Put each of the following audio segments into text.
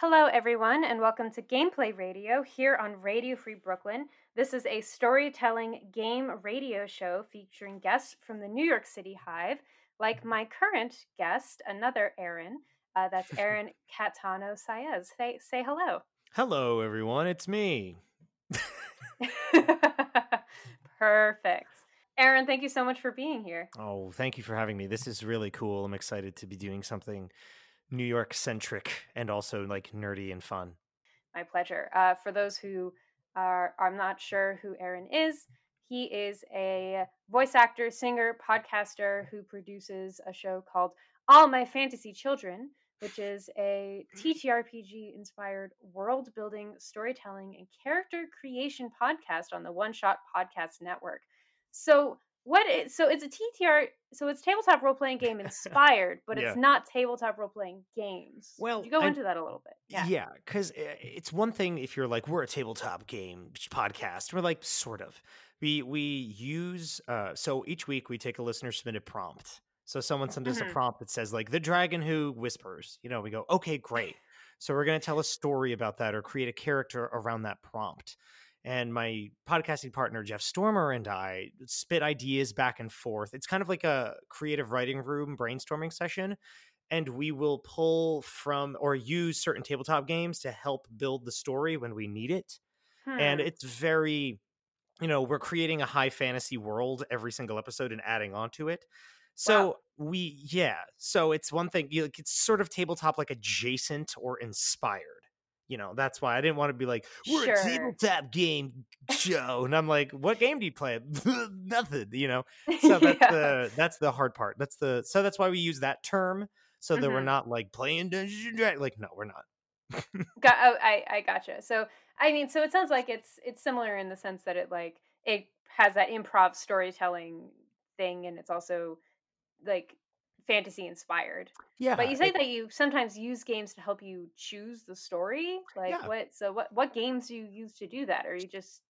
Hello, everyone, and welcome to Gameplay Radio here on Radio Free Brooklyn. This is a storytelling game radio show featuring guests from the New York City Hive, like my current guest, another Aaron. Uh, that's Aaron Catano Saez. Say, say hello. Hello, everyone. It's me. Perfect. Aaron, thank you so much for being here. Oh, thank you for having me. This is really cool. I'm excited to be doing something New York centric and also like nerdy and fun. My pleasure. Uh, for those who are, I'm not sure who Aaron is, he is a voice actor, singer, podcaster who produces a show called All My Fantasy Children, which is a TTRPG inspired world building, storytelling, and character creation podcast on the One Shot Podcast Network. So, what is so it's a TTR so it's tabletop role playing game inspired, but Yeah. it's not tabletop role playing games. Well, Could you go I- into that a little bit? Yeah. Yeah, because it's one thing if you're like we're a tabletop game podcast. We're like sort of. We we use uh so each week we take a listener submitted prompt. So someone sends us Mhm. a prompt that says like the dragon who whispers. You know, we go okay, great. So we're gonna tell a story about that or create a character around that prompt. And my podcasting partner Jeff Stormer and I spit ideas back and forth. It's kind of like a creative writing room brainstorming session and we will pull from or use certain tabletop games to help build the story when we need it and Hmm. it's very you know we're creating a high fantasy world every single episode and adding on to it so Wow. we yeah so it's one thing you like it's sort of tabletop like adjacent or inspired you know that's why i didn't want to be like we're Sure. a tabletop game show and i'm like what game do you play nothing you know so that's Yeah. the that's the hard part that's the so that's why we use that term so that we're Mhm. not like playing Dungeons and Dragons. Like, no, we're not. Got, oh, I I gotcha. So I mean, so it sounds like it's it's similar in the sense that it like it has that improv storytelling thing, and it's also like fantasy inspired. Yeah, But you say it- that you sometimes use games to help you choose the story. Like Yeah. what? So what what games do you use to do that, or you just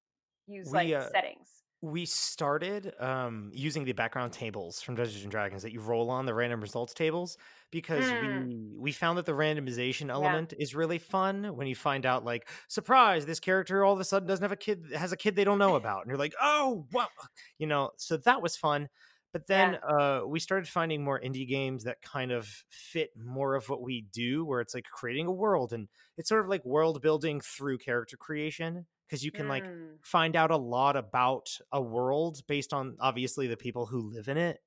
use We, like uh, settings? we started um, using the background tables from Dungeons and Dragons that you roll on the random results tables because Mm. we we found that the randomization element is really fun when you find out like surprise this character all of a sudden doesn't have a kid has a kid they don't know about and you're like oh what you know so that was fun but then uh, we started finding more indie games that kind of fit more of what we do where it's like creating a world and it's sort of like world building through character creation because you can like Mm. find out a lot about a world based on obviously the people who live in it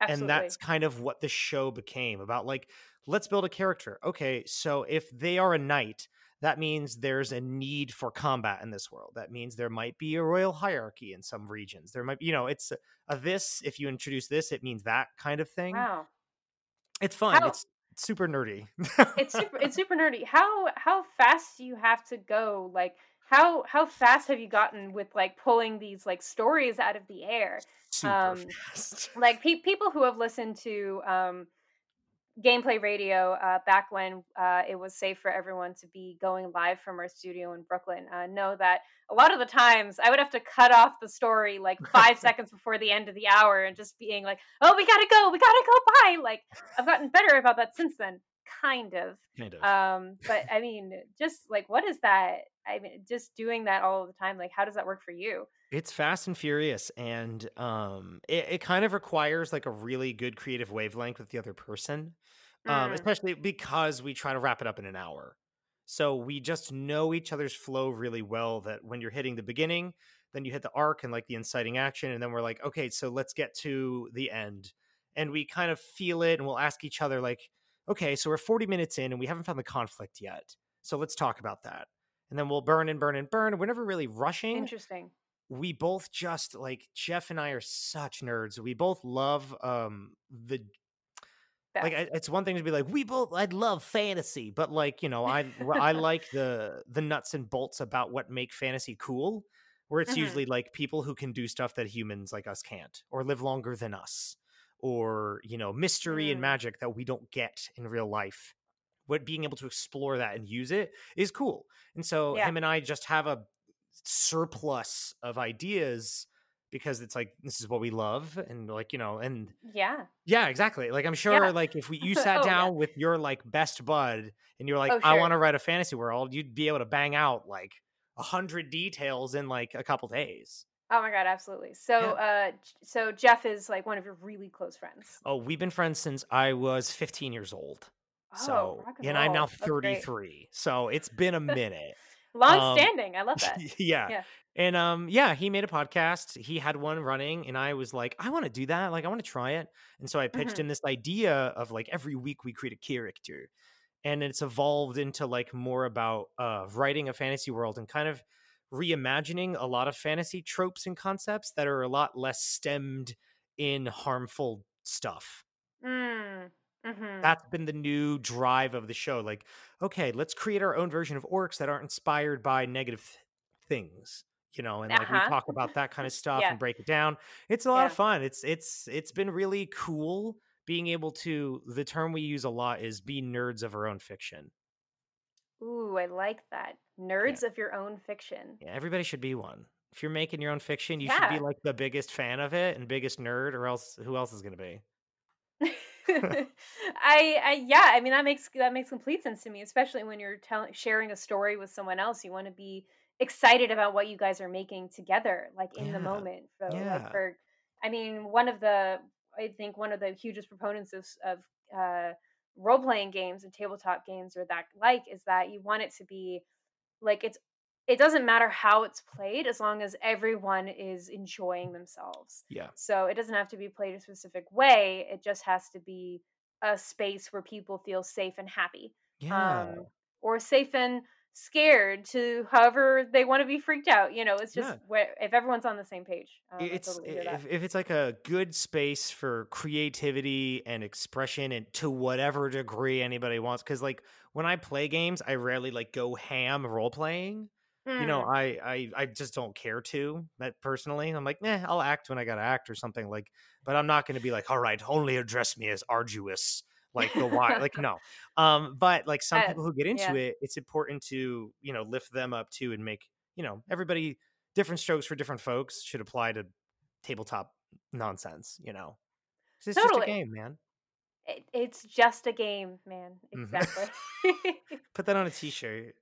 Absolutely. and that's kind of what the show became about like let's build a character okay so if they are a knight that means there's a need for combat in this world. That means there might be a royal hierarchy in some regions. There might be you know it's a, a this if you introduce this it means that kind of thing. Wow. it's fun. How- it's super nerdy. It's super it's super nerdy. How how fast do you have to go? Like how how fast have you gotten with like pulling these like stories out of the air? Super um, fast. like pe- people who have listened to um gameplay radio uh back when uh it was safe for everyone to be going live from our studio in brooklyn uh know that a lot of the times i would have to cut off the story like five seconds before the end of the hour and just being like oh we gotta go we gotta go bye like i've gotten better about that since then kind of kind of. um but i mean just like what is that i mean just doing that all the time like how does that work for you It's fast and furious, and um, it, it kind of requires like a really good creative wavelength with the other person, um, Mm. especially because we try to wrap it up in an hour. So we just know each other's flow really well. That when you're hitting the beginning, then you hit the arc and like the inciting action, and then we're like, okay, so let's get to the end, and we kind of feel it, and we'll ask each other like, okay, so we're 40 minutes in, and we haven't found the conflict yet, so let's talk about that. And then we'll burn and burn and burn. We're never really rushing interesting we both just like Jeff and I are such nerds. We both love um the like I- it's one thing to be like we both I love fantasy, but like you know I I like the the nuts and bolts about what make fantasy cool. Where it's Mhm. usually like people who can do stuff that humans like us can't, or live longer than us, or you know mystery and Mm. magic that we don't get in real life. What being able to explore that and use it is cool. And so Yeah. him and I just have a surplus of ideas because it's like this is what we love and like you know and Yeah. yeah exactly like i'm sure Yeah. like if we you sat Oh, yeah. down with your like best bud and you're like Oh, i want to write a fantasy world you'd be able to bang out like a hundred details in like a couple days Oh my god, absolutely. So, uh, so Jeff is like one of your really close friends. oh we've been friends since i was 15 years old Oh, so and and i'm now roll. That's great. 33 so it's been a minute Long Um, standing. I love that. yeah. Yeah. And um yeah, he made a podcast. He had one running and I was like, I want to do that. Like I want to try it. And so I pitched Mhm. him this idea of like every week we create a character. And it's evolved into like more about uh writing a fantasy world and kind of reimagining a lot of fantasy tropes and concepts that are a lot less stemmed in harmful stuff. Mm. Mm-hmm. That's been the new drive of the show. Like, okay, let's create our own version of orcs that aren't inspired by negative th- things, you know, and like we Uh-huh. talk about that kind of stuff Yeah. and break it down. It's a lot of fun. It's it's it's been really cool being able to the term we use a lot is be nerds of our own fiction. Ooh, I like that. Nerds of your own fiction. Yeah, everybody should be one. If you're making your own fiction, you should be like the biggest fan of it and biggest nerd, or else who else is gonna be? I, I, yeah. I mean, that makes that makes complete sense to me, especially when you're telling sharing a story with someone else. You want to be excited about what you guys are making together, like in the moment. So, Yeah. like for, I mean, one of the, I think one of the hugest proponents of of uh, role playing games and tabletop games or that like is that you want it to be like it's it doesn't matter how it's played as long as everyone is enjoying themselves Yeah. so it doesn't have to be played a specific way it just has to be a space where people feel safe and happy Yeah. um or safe and scared to however they want to be freaked out you know it's just Yeah. where if everyone's on the same page um, it's totally if, if it's like a good space for creativity and expression and to whatever degree anybody wants because like when i play games i rarely like go ham role playing you know Mm, I, I i just don't care to that personally i'm like eh, i'll act when i gotta act or something like but i'm not gonna be like all right only address me as arduous like the why like no um but like some Uh, people who get into yeah. it it's important to you know lift them up too and make you know everybody different strokes for different folks should apply to tabletop nonsense you know? It's just a game man. It, it's just a game man Mhm. exactly. Put that on a t-shirt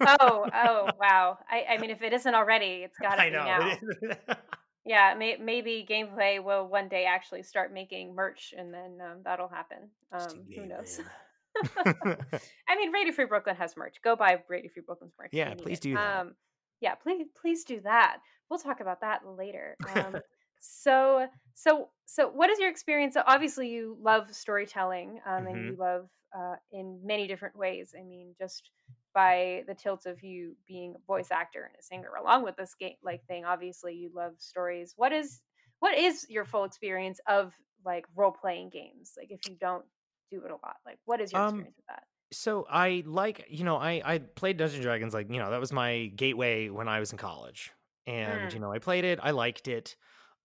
oh oh wow I, I mean if it isn't already it's got to be know now. Yeah, may- maybe gameplay will one day actually start making merch, and then um, that'll happen. Um, who knows? I mean, Radio Free Brooklyn has merch. Go buy Radio Free Brooklyn's merch. Yeah, please it. do that. Um, yeah, please, please do that. We'll talk about that later. Um, so, so, so, what is your experience? So obviously, you love storytelling, um, and Mhm. you love uh, in many different ways. I mean, just by the tilt of you being a voice actor and a singer, along with this game like thing. Obviously, you love stories. What is what is your full experience of like role playing games? Like, if you don't do it a lot, like, what is your Um, experience with that? so I like, you know, I I played Dungeons and Dragons like, you know, that was my gateway when I was in college. And, Mm. you know, I played it, I liked it.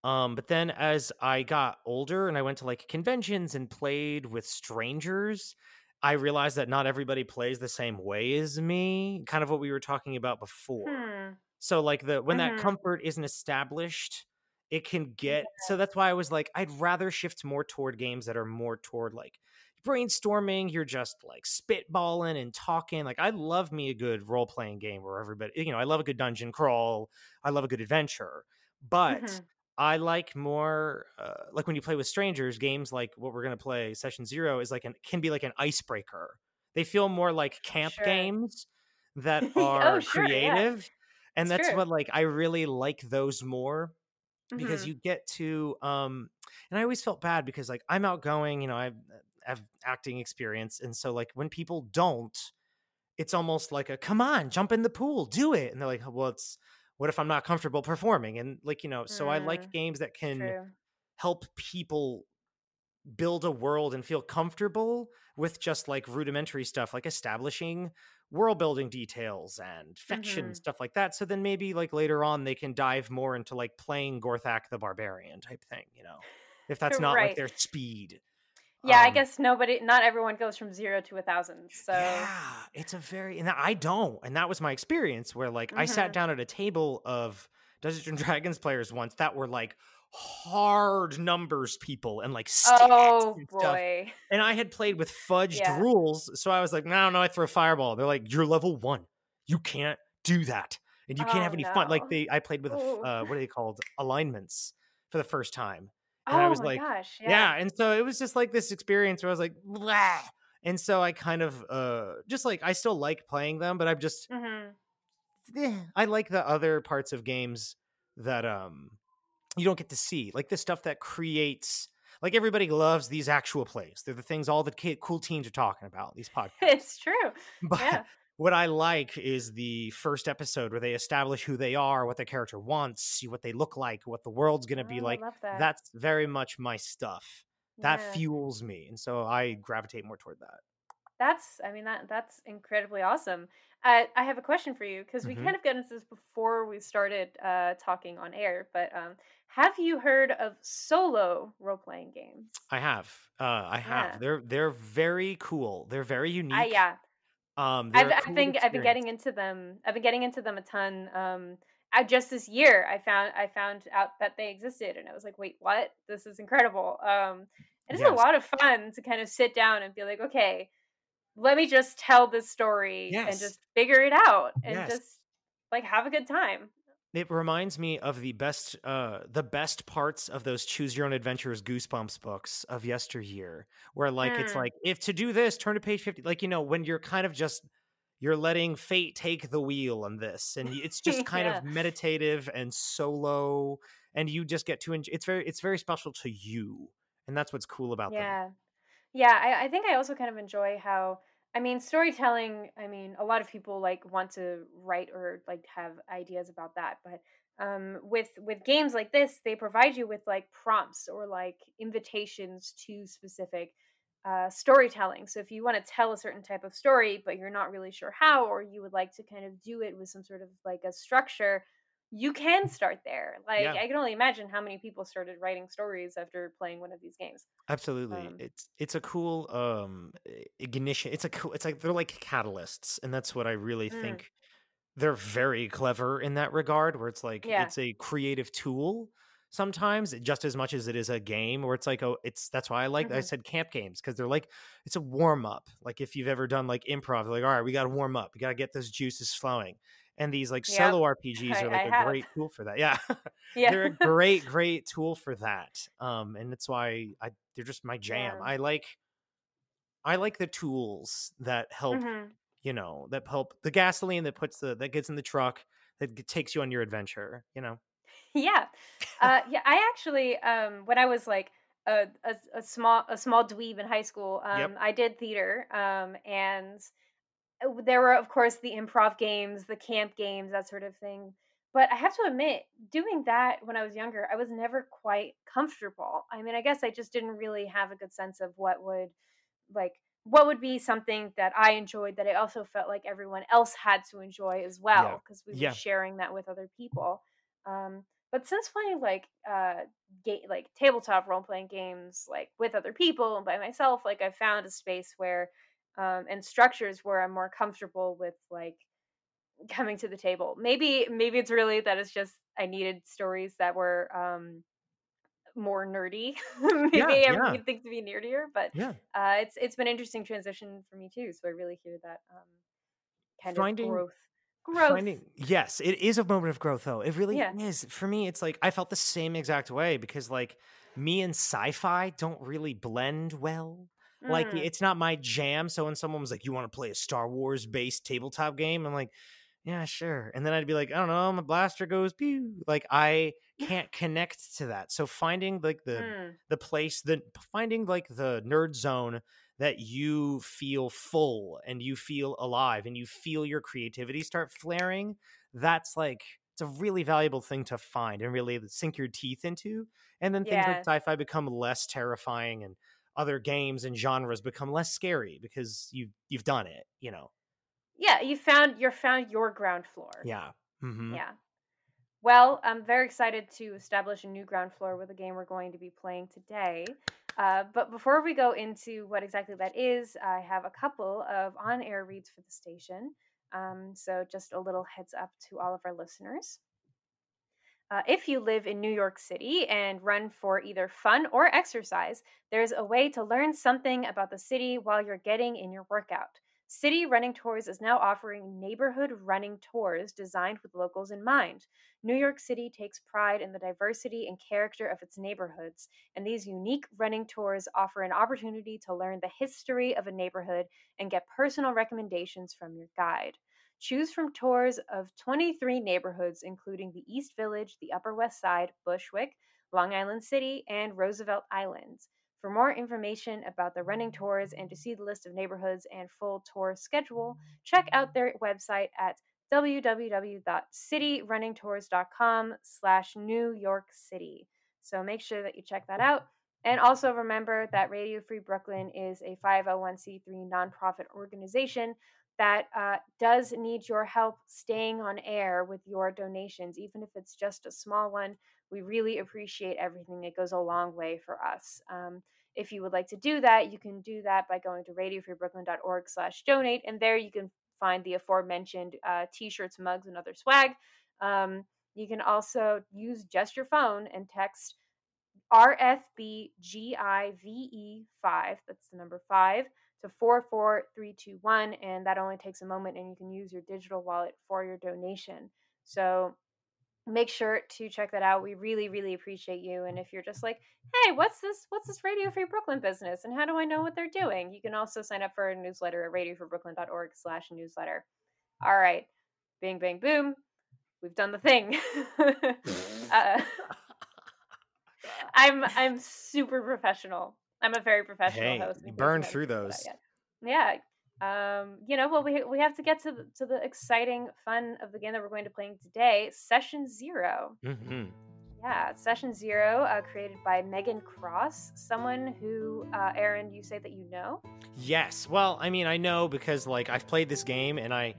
Um, but then as I got older and I went to like conventions and played with strangers, I realized that not everybody plays the same way as me, kind of what we were talking about before. Hmm. So like the when that Mhm. comfort isn't established, it can get so that's why I was like I'd rather shift more toward games that are more toward like brainstorming, you're just like spitballing and talking. Like I love me a good role playing game where everybody, you know, I love a good dungeon crawl, I love a good adventure. But Mhm. I like more uh, like when you play with strangers, games like what we're going to play session 0 is like an can be like an icebreaker. They feel more like camp Sure. games that Oh, are sure, yeah. creative and It's that's what like I really like those more because Mhm. you get to um and I always felt bad because like I'm outgoing, you know, I've have acting experience and so like when people don't it's almost like a come on, jump in the pool, do it. And they're like, well, it's what if I'm not comfortable performing? And like, you know, so I like Mm, games that can True. help people build a world and feel comfortable with just like rudimentary stuff like establishing world building details and fiction Mhm. stuff like that so then maybe like later on they can dive more into like playing gorthak the barbarian type thing you know if that's not like their speed Yeah, I Um, guess nobody, not everyone goes from zero to a thousand. So, yeah it's a very and i don't and that was my experience where like i sat Mhm. down at a table of Dungeons and Dragons players once that were like hard numbers people and like stats Oh and stuff. boy. And I had played with fudged Yeah. rules, so I was like, no, no, I throw a fireball. They're like, you're level one. You can't do that. And you can't have Oh, any fun. Like they I played with a uh, what are they called? Alignments for the first time. And Oh I was my like, gosh. yeah. Yeah. and so it was just like this experience where I was like, Blah. and so I kind of uh just like I still like playing them, but I'm just hmm eh, I like the other parts of games that um you don't get to see, like the stuff that creates. Like everybody loves these actual plays. They're the things all the ki- cool teams are talking about. These podcasts. It's true. But Yeah. What I like is the first episode where they establish who they are, what their character wants, see what they look like, what the world's going to be Oh, like. That. That's very much my stuff. That Yeah. fuels me, and so I gravitate more toward that. That's, I mean, that that's incredibly awesome. Uh, I have a question for you because we Mhm. kind of got into this before we started uh, talking on air. But um, have you heard of solo role playing games? I have, uh, I have. Yeah. They're they're very cool. They're very unique. Yeah, Um, I've a I've cool been I've been getting into them. I've been getting into them a ton. Um, I, just this year, I found I found out that they existed, and I was like, wait, what? This is incredible. Um, it's a lot of fun to kind of sit down and be like, okay, let me just tell this story and just figure it out and Yes. just like have a good time. It reminds me of the best, uh, the best parts of those Choose Your Own Adventures Goosebumps books of yesteryear, where like it's Mm. like if to do this, turn to page fifty. Like you know, when you're kind of just you're letting fate take the wheel on this, and it's just kind Yeah. of meditative and solo, and you just get to enjoy. It's very, it's very special to you, and that's what's cool about them. Yeah. Yeah, I, I think I also kind of enjoy how I mean storytelling, I mean, a lot of people like want to write or like have ideas about that, but um with with games like this, they provide you with like prompts or like invitations to specific uh, storytelling. So if you want to tell a certain type of story, but you're not really sure how, or you would like to kind of do it with some sort of like a structure, you can start there. Like Yeah. I can only imagine how many people started writing stories after playing one of these games. Absolutely. Um, It's it's a cool um ignition. It's a cool it's like they're like catalysts and that's what I really Mm. think they're very clever in that regard where it's like Yeah. it's a creative tool sometimes just as much as it is a game where it's like oh it's that's why I like I Mhm. said camp games because they're like it's a warm up. Like if you've ever done like improv like all right, we got to warm up. We got to get those juices flowing. And these like Yep. solo RPGs I- are like I a have. great tool for that. Yeah. Yeah. they're a great great tool for that um and that's why i they're just my jam Yeah. i like i like the tools that help Mhm. you know that help the gasoline that puts the that gets in the truck that takes you on your adventure you know Yeah. Uh, yeah, I actually um when I was like a, a a small a small dweeb in high school, um Yep. I did theater um and there were of course the improv games, the camp games, that sort of thing. But I have to admit, doing that when I was younger, I was never quite comfortable. I mean, I guess I just didn't really have a good sense of what would like what would be something that I enjoyed that I also felt like everyone else had to enjoy as well because we were Yeah. sharing that with other people. Um, but since playing like uh, ga- like tabletop role playing games like with other people and by myself, like I found a space where um, and structures where I'm more comfortable with like coming to the table. Maybe maybe it's really that it's just I needed stories that were um, more nerdy. maybe Yeah, I yeah. need things to be nerdier, but yeah uh, it's it's been an interesting transition for me too. So I really hear that um, kind Finding- of growth. Growth. Finding, yes, it is a moment of growth, though. It really Yeah. is. For me, it's like I felt the same exact way because, like, me and sci-fi don't really blend well. Like, Mm, it's not my jam. So when someone was like, "You want to play a Star Wars based tabletop game?" I'm like, "Yeah, sure." And then I'd be like, "I don't know, my blaster goes pew." Like, I can't connect to that. So finding like the mm, the place the finding like the nerd zone that you feel full and you feel alive and you feel your creativity start flaring that's like it's a really valuable thing to find and really sink your teeth into and then things Yeah. like sci-fi become less terrifying and other games and genres become less scary because you you've done it you know yeah, you found you found your ground floor. yeah hmm Yeah. Well, I'm very excited to establish a new ground floor with a game we're going to be playing today. Uh, but before we go into what exactly that is, I have a couple of on air reads for the station. Um, so, just a little heads up to all of our listeners. Uh, if you live in New York City and run for either fun or exercise, there's a way to learn something about the city while you're getting in your workout. City Running Tours is now offering neighborhood running tours designed with locals in mind. New York City takes pride in the diversity and character of its neighborhoods, and these unique running tours offer an opportunity to learn the history of a neighborhood and get personal recommendations from your guide. Choose from tours of 23 neighborhoods, including the East Village, the Upper West Side, Bushwick, Long Island City, and Roosevelt Islands. For more information about the running tours and to see the list of neighborhoods and full tour schedule, check out their website at www.cityrunningtours.com slash New York City. So make sure that you check that out. And also remember that Radio Free Brooklyn is a 501c3 nonprofit organization that uh, does need your help staying on air with your donations, even if it's just a small one. We really appreciate everything. It goes a long way for us. Um, if you would like to do that, you can do that by going to radiofreebrooklyn.org slash donate. And there you can find the aforementioned uh, t-shirts, mugs, and other swag. Um, you can also use just your phone and text RFBGIVE5, that's the number 5, to 44321. And that only takes a moment, and you can use your digital wallet for your donation. So make sure to check that out. We really, really appreciate you. And if you're just like, hey, what's this? What's this Radio Free Brooklyn business? And how do I know what they're doing? You can also sign up for a newsletter at radiofreebrooklyn.org slash newsletter. All right. Bing, bang, boom. We've done the thing. uh, I'm I'm super professional. I'm a very professional Hey, host. you burned through figured that out those. Yeah. Um, you know, well, we we have to get to the, to the exciting fun of the game that we're going to play today, Session Zero. hmm Yeah, Session Zero, uh, created by Megan Cross, someone who, uh, Aaron, you say that you know. Yes. Well, I mean, I know because like I've played this game and I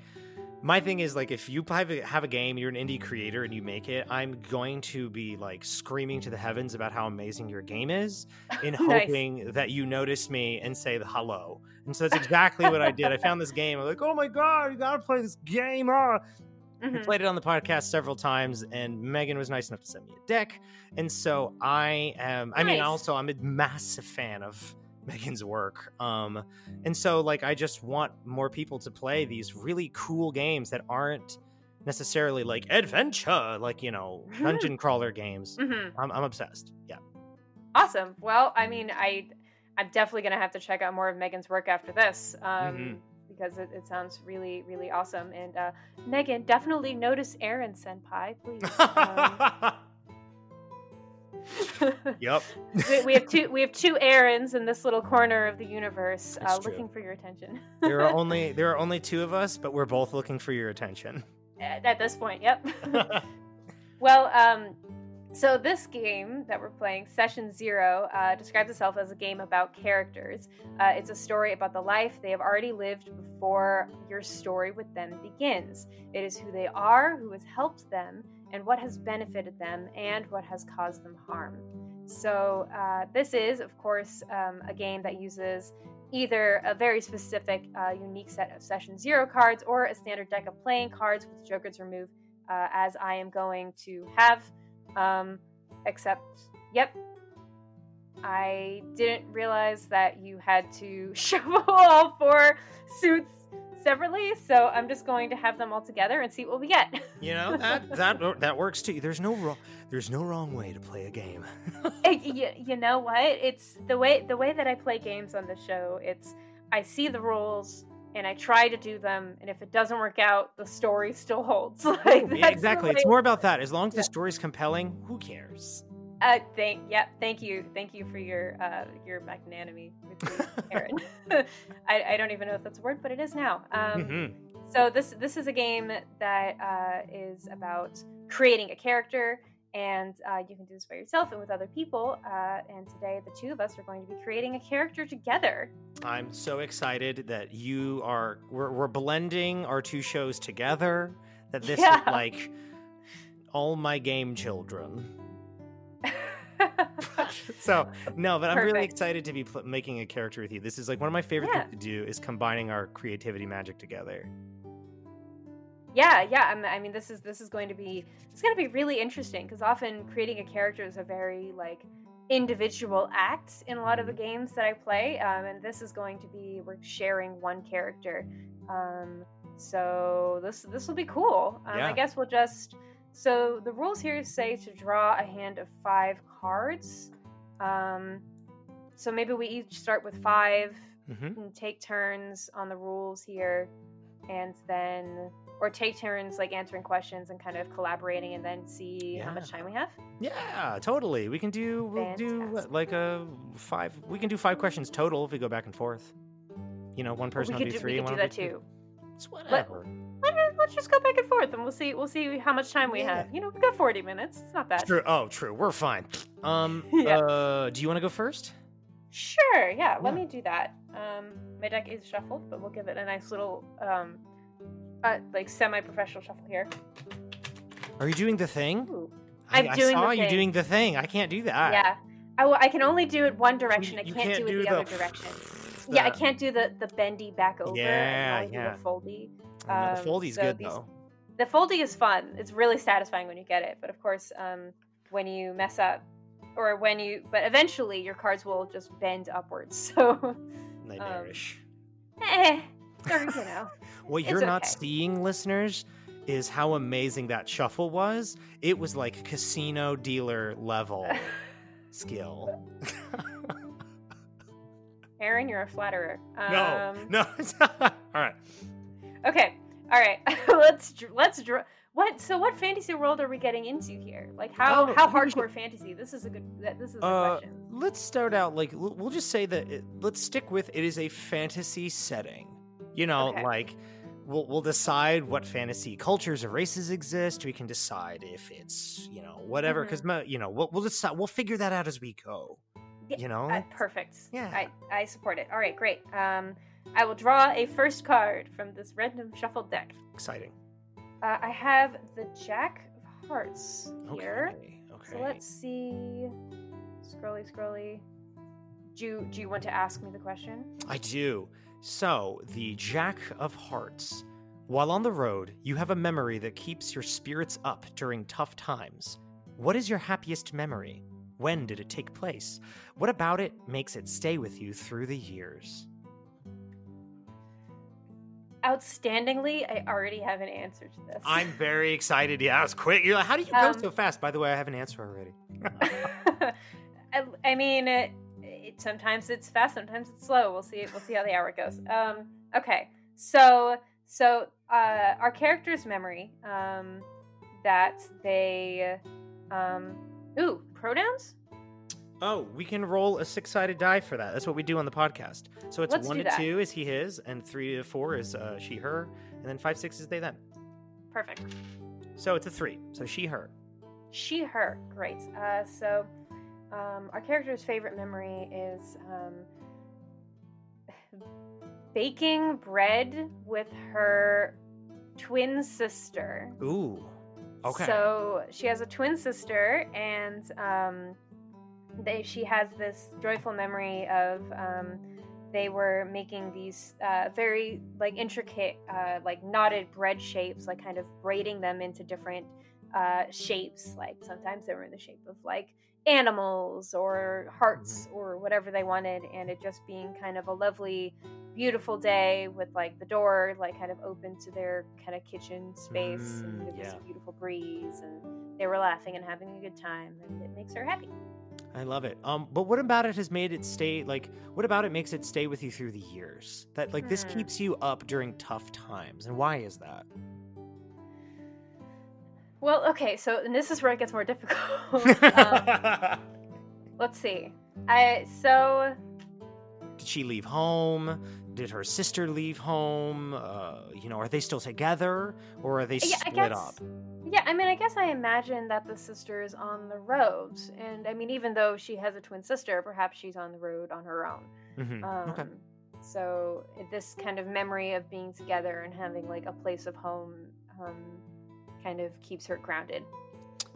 my thing is like if you have a, have a game, you're an indie creator and you make it, I'm going to be like screaming to the heavens about how amazing your game is in Nice. hoping that you notice me and say the hello. And so that's exactly what I did. I found this game. I'm like, "Oh my god, you got to play this game." Ah. I Mhm. played it on the podcast several times, and Megan was nice enough to send me a deck. And so I am, I mean, also, I'm a massive fan of Megan's work. Um, and so, like, I just want more people to play these really cool games that aren't necessarily like adventure, like, you know, dungeon crawler games. Mhm. I'm, I'm obsessed. Yeah. Awesome. Well, I mean, I I'm definitely gonna have to check out more of Megan's work after this, um, Mhm. because it, it sounds really, really awesome. And uh, Megan, definitely notice Aaron Senpai, please. Um, yep. we, we have two we have two Aarons in this little corner of the universe, uh, looking for your attention. there are only there are only two of us, but we're both looking for your attention. at at this point. Yep. well, um, so this game that we're playing, Session Zero, uh, describes itself as a game about characters. Uh, it's a story about the life they have already lived before your story with them begins. It is who they are, who has helped them, and what has benefited them, and what has caused them harm. So uh, this is, of course, um, a game that uses either a very specific, uh, unique set of Session Zero cards or a standard deck of playing cards with jokers removed, uh, as I am going to have. Um, except, yep, I didn't realize that you had to shuffle all four suits separately, so I'm just going to have them all together and see what we get. You know that that that works too. There's no wrong there's no wrong way to play a game. you, you know what? It's the way the way that I play games on the show. It's I see the rules and I try to do them, and if it doesn't work out, the story still holds. like Yeah, exactly. It's more about that. As long as Yeah. the story's compelling, who cares? Uh, thank yeah, thank you, thank you for your uh your magnanimity, Aaron. I, I don't even know if that's a word, but it is now. Um, Mhm. So this this is a game that uh, is about creating a character, and uh, you can do this by yourself and with other people. Uh, and today, the two of us are going to be creating a character together. I'm so excited that you are we're, we're blending our two shows together. That this Yeah. is like all my game children. so no, but I'm really excited to be pl- making a character with you. This is like one of my favorite Yeah. things to do is combining our creativity magic together. yeah, yeah. I'm, I mean, this is this is going to be it's going to be really interesting because often creating a character is a very like individual act in a lot of the games that I play, um, and this is going to be we're sharing one character. Um, so this this will be cool. Um, Yeah. I guess we'll just so the rules here say to draw a hand of five cards. Um, so maybe we each start with five hmm and take turns on the rules here and then or take turns like answering questions and kind of collaborating and then see how much time we have Yeah, totally. We can do we'll do like a five. We can do five questions total if we go back and forth. You know, one person we will do do, three. we could one do that too It's whatever. Let- let's just go back and forth and we'll see we'll see how much time we Yeah. have you know we've got 40 minutes it's not bad True. Oh, true. We're fine. Um. Yeah. Uh. Do you want to go first? sure yeah let me do that um my deck is shuffled but we'll give it a nice little um uh, like semi-professional shuffle here Are you doing the thing? Ooh. I, I'm I doing the saw you thing. doing the thing. I can't do that. yeah I, I can only do it one direction i You can't, do it the, the other direction Yeah, I can't do the the bendy back over. Yeah, I only yeah. do the foldy. Know, the um, foldy's so good these- though. The foldy is fun. It's really satisfying when you get it, but of course, um, when you mess up, or when you, but eventually your cards will just bend upwards. So, Nightmarish. eh, or you know, what you're not seeing, listeners, is how amazing that shuffle was. It was like casino dealer level skill. Aaron, you're a flatterer. no, Um, no. All right. Okay, all right. let's let's draw. What? So, what fantasy world are we getting into here? Like, how Oh, how we should- hardcore fantasy? This is a good. This is a Uh, question. let's start out like we'll just say that it, let's stick with it is a fantasy setting. You know, Okay. like we'll we'll decide what fantasy cultures or races exist. We can decide if it's you know whatever because you know we'll we'll decide we'll figure that out as we go. Yeah, You know, Uh, perfect. Yeah. I, I support it. All right, great. Um, I will draw a first card from this random shuffled deck. exciting. Uh, I have the Jack of Hearts here. Okay. Okay. So let's see. Scrolly, scrolly. Do you, do you want to ask me the question? I do. So, the Jack of Hearts. While on the road, you have a memory that keeps your spirits up during tough times. What is your happiest memory? When did it take place? What about it makes it stay with you through the years? Outstandingly, I already have an answer to this. I'm very excited. Yeah, that was quick. You're like, how do you go Um, so fast? By the way, I have an answer already. I, I mean, it, it, sometimes it's fast, sometimes it's slow. We'll see. We'll see how the hour goes. Um, okay, so so uh, our character's memory um, that they um, ooh pronouns. Oh, we can roll a six sided die for that. That's what we do on the podcast. So it's Let's one to that. two is he, his, and three to four is uh, she, her, and then five, six is they, them. Perfect. So it's a three. So she, her. She, her. Great. Uh, so um, our character's favorite memory is um, baking bread with her twin sister. Ooh. Okay. So she has a twin sister, and um, they she has this joyful memory of um, they were making these uh, very like intricate uh, like knotted bread shapes, like kind of braiding them into different uh, shapes. Like sometimes they were in the shape of like animals or hearts or whatever they wanted, and it just being kind of a lovely beautiful day with like the door like kind of open to their kind of kitchen space and Mm, it was yeah. a beautiful breeze and they were laughing and having a good time and it makes her happy I love it. Um, but what about it has made it stay like what about it makes it stay with you through the years? That like this Hmm. keeps you up during tough times. And why is that? well okay so and this is where it gets more difficult um, let's see i so Did she leave home? Did her sister leave home? Uh, you know, are they still together or are they yeah, split guess, up? Yeah, I mean, I guess I imagine that the sister is on the road, and I mean, even though she has a twin sister, perhaps she's on the road on her own. Mhm. Um, okay. So this kind of memory of being together and having like a place of home, um, kind of keeps her grounded.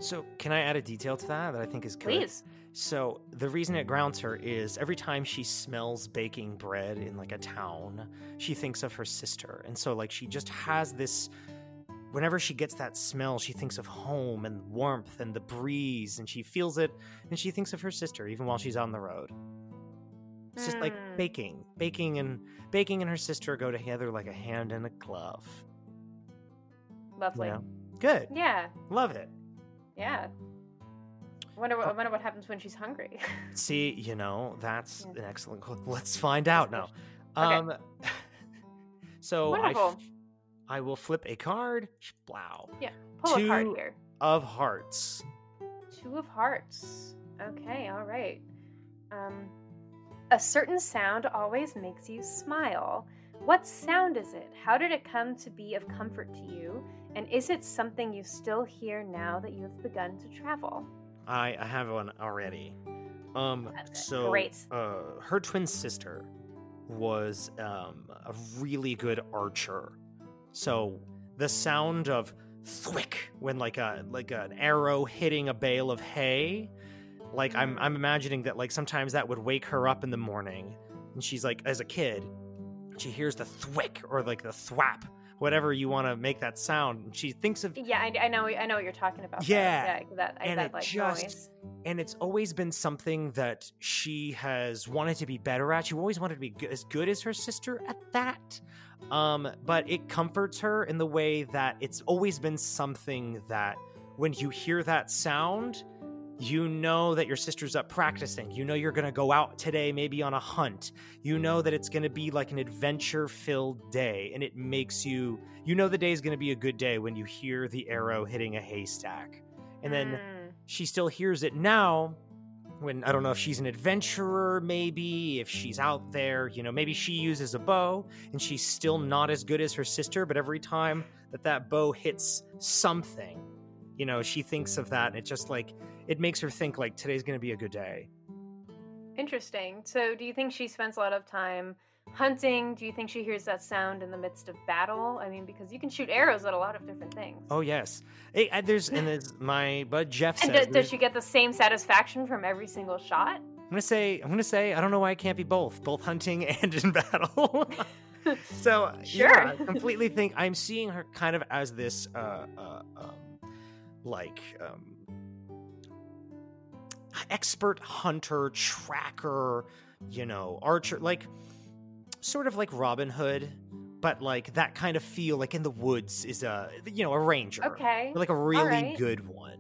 So can I add a detail to that that I think is good? Please. So the reason it grounds her is every time she smells baking bread in like a town, she thinks of her sister. And so like she just has this whenever she gets that smell, she thinks of home and warmth and the breeze, and she feels it, and she thinks of her sister even while she's on the road. It's just like Mm. baking, baking, and baking and her sister go together like a hand and a glove. you Lovely. know? Good, Yeah, love it. yeah. Wonder what, I wonder what happens when she's hungry. See, you know, that's Yeah. an excellent. qu- Let's find out now. Okay. Um, so I, Wonderful. f- I will flip a card. Blah. Pull a card here. Of hearts. Two of hearts. Okay, all right. Um, a certain sound always makes you smile. What sound is it? How did it come to be of comfort to you? And is it something you still hear now that you have begun to travel? I, I have one already. Um, so great. Uh, her twin sister was um, a really good archer. So the sound of thwick when like a like an arrow hitting a bale of hay, like I'm. I'm imagining that like sometimes that would wake her up in the morning, and she's like as a kid, she hears the thwick or like the thwap, whatever you want to make that sound, and she thinks of Yeah, I, I know. I know what you're talking about. Yeah, yeah, that and that it like just- noise. and it's always been something that she has wanted to be better at. She always wanted to be go- as good as her sister at that. Um, but it comforts her in the way that it's always been something that when you hear that sound, you know that your sister's up practicing. You know you're going to go out today, maybe on a hunt. You know that it's going to be like an adventure filled day. And it makes you, you know, the day is going to be a good day when you hear the arrow hitting a haystack. And then Mm. she still hears it now when I don't know if she's an adventurer, maybe if she's out there, you know, maybe she uses a bow and she's still not as good as her sister, but every time that that bow hits something, you know, she thinks of that and it just like it makes her think like today's going to be a good day. Interesting. So, do you think she spends a lot of time hunting? Do you think she hears that sound in the midst of battle? I mean, because you can shoot arrows at a lot of different things. Oh yes. Hey, there's and there's my bud Jeff and says do- there's- does she get the same satisfaction from every single shot? I'm to say I'm to say I don't know why it can't be both, both hunting and in battle. So Sure. yeah, I completely think I'm seeing her kind of as this, uh, uh, um, like, um, expert hunter, tracker, you know, archer, like, sort of like Robin Hood, but like that kind of feel, like in the woods, is a you know a ranger, Okay. like a really right. good one.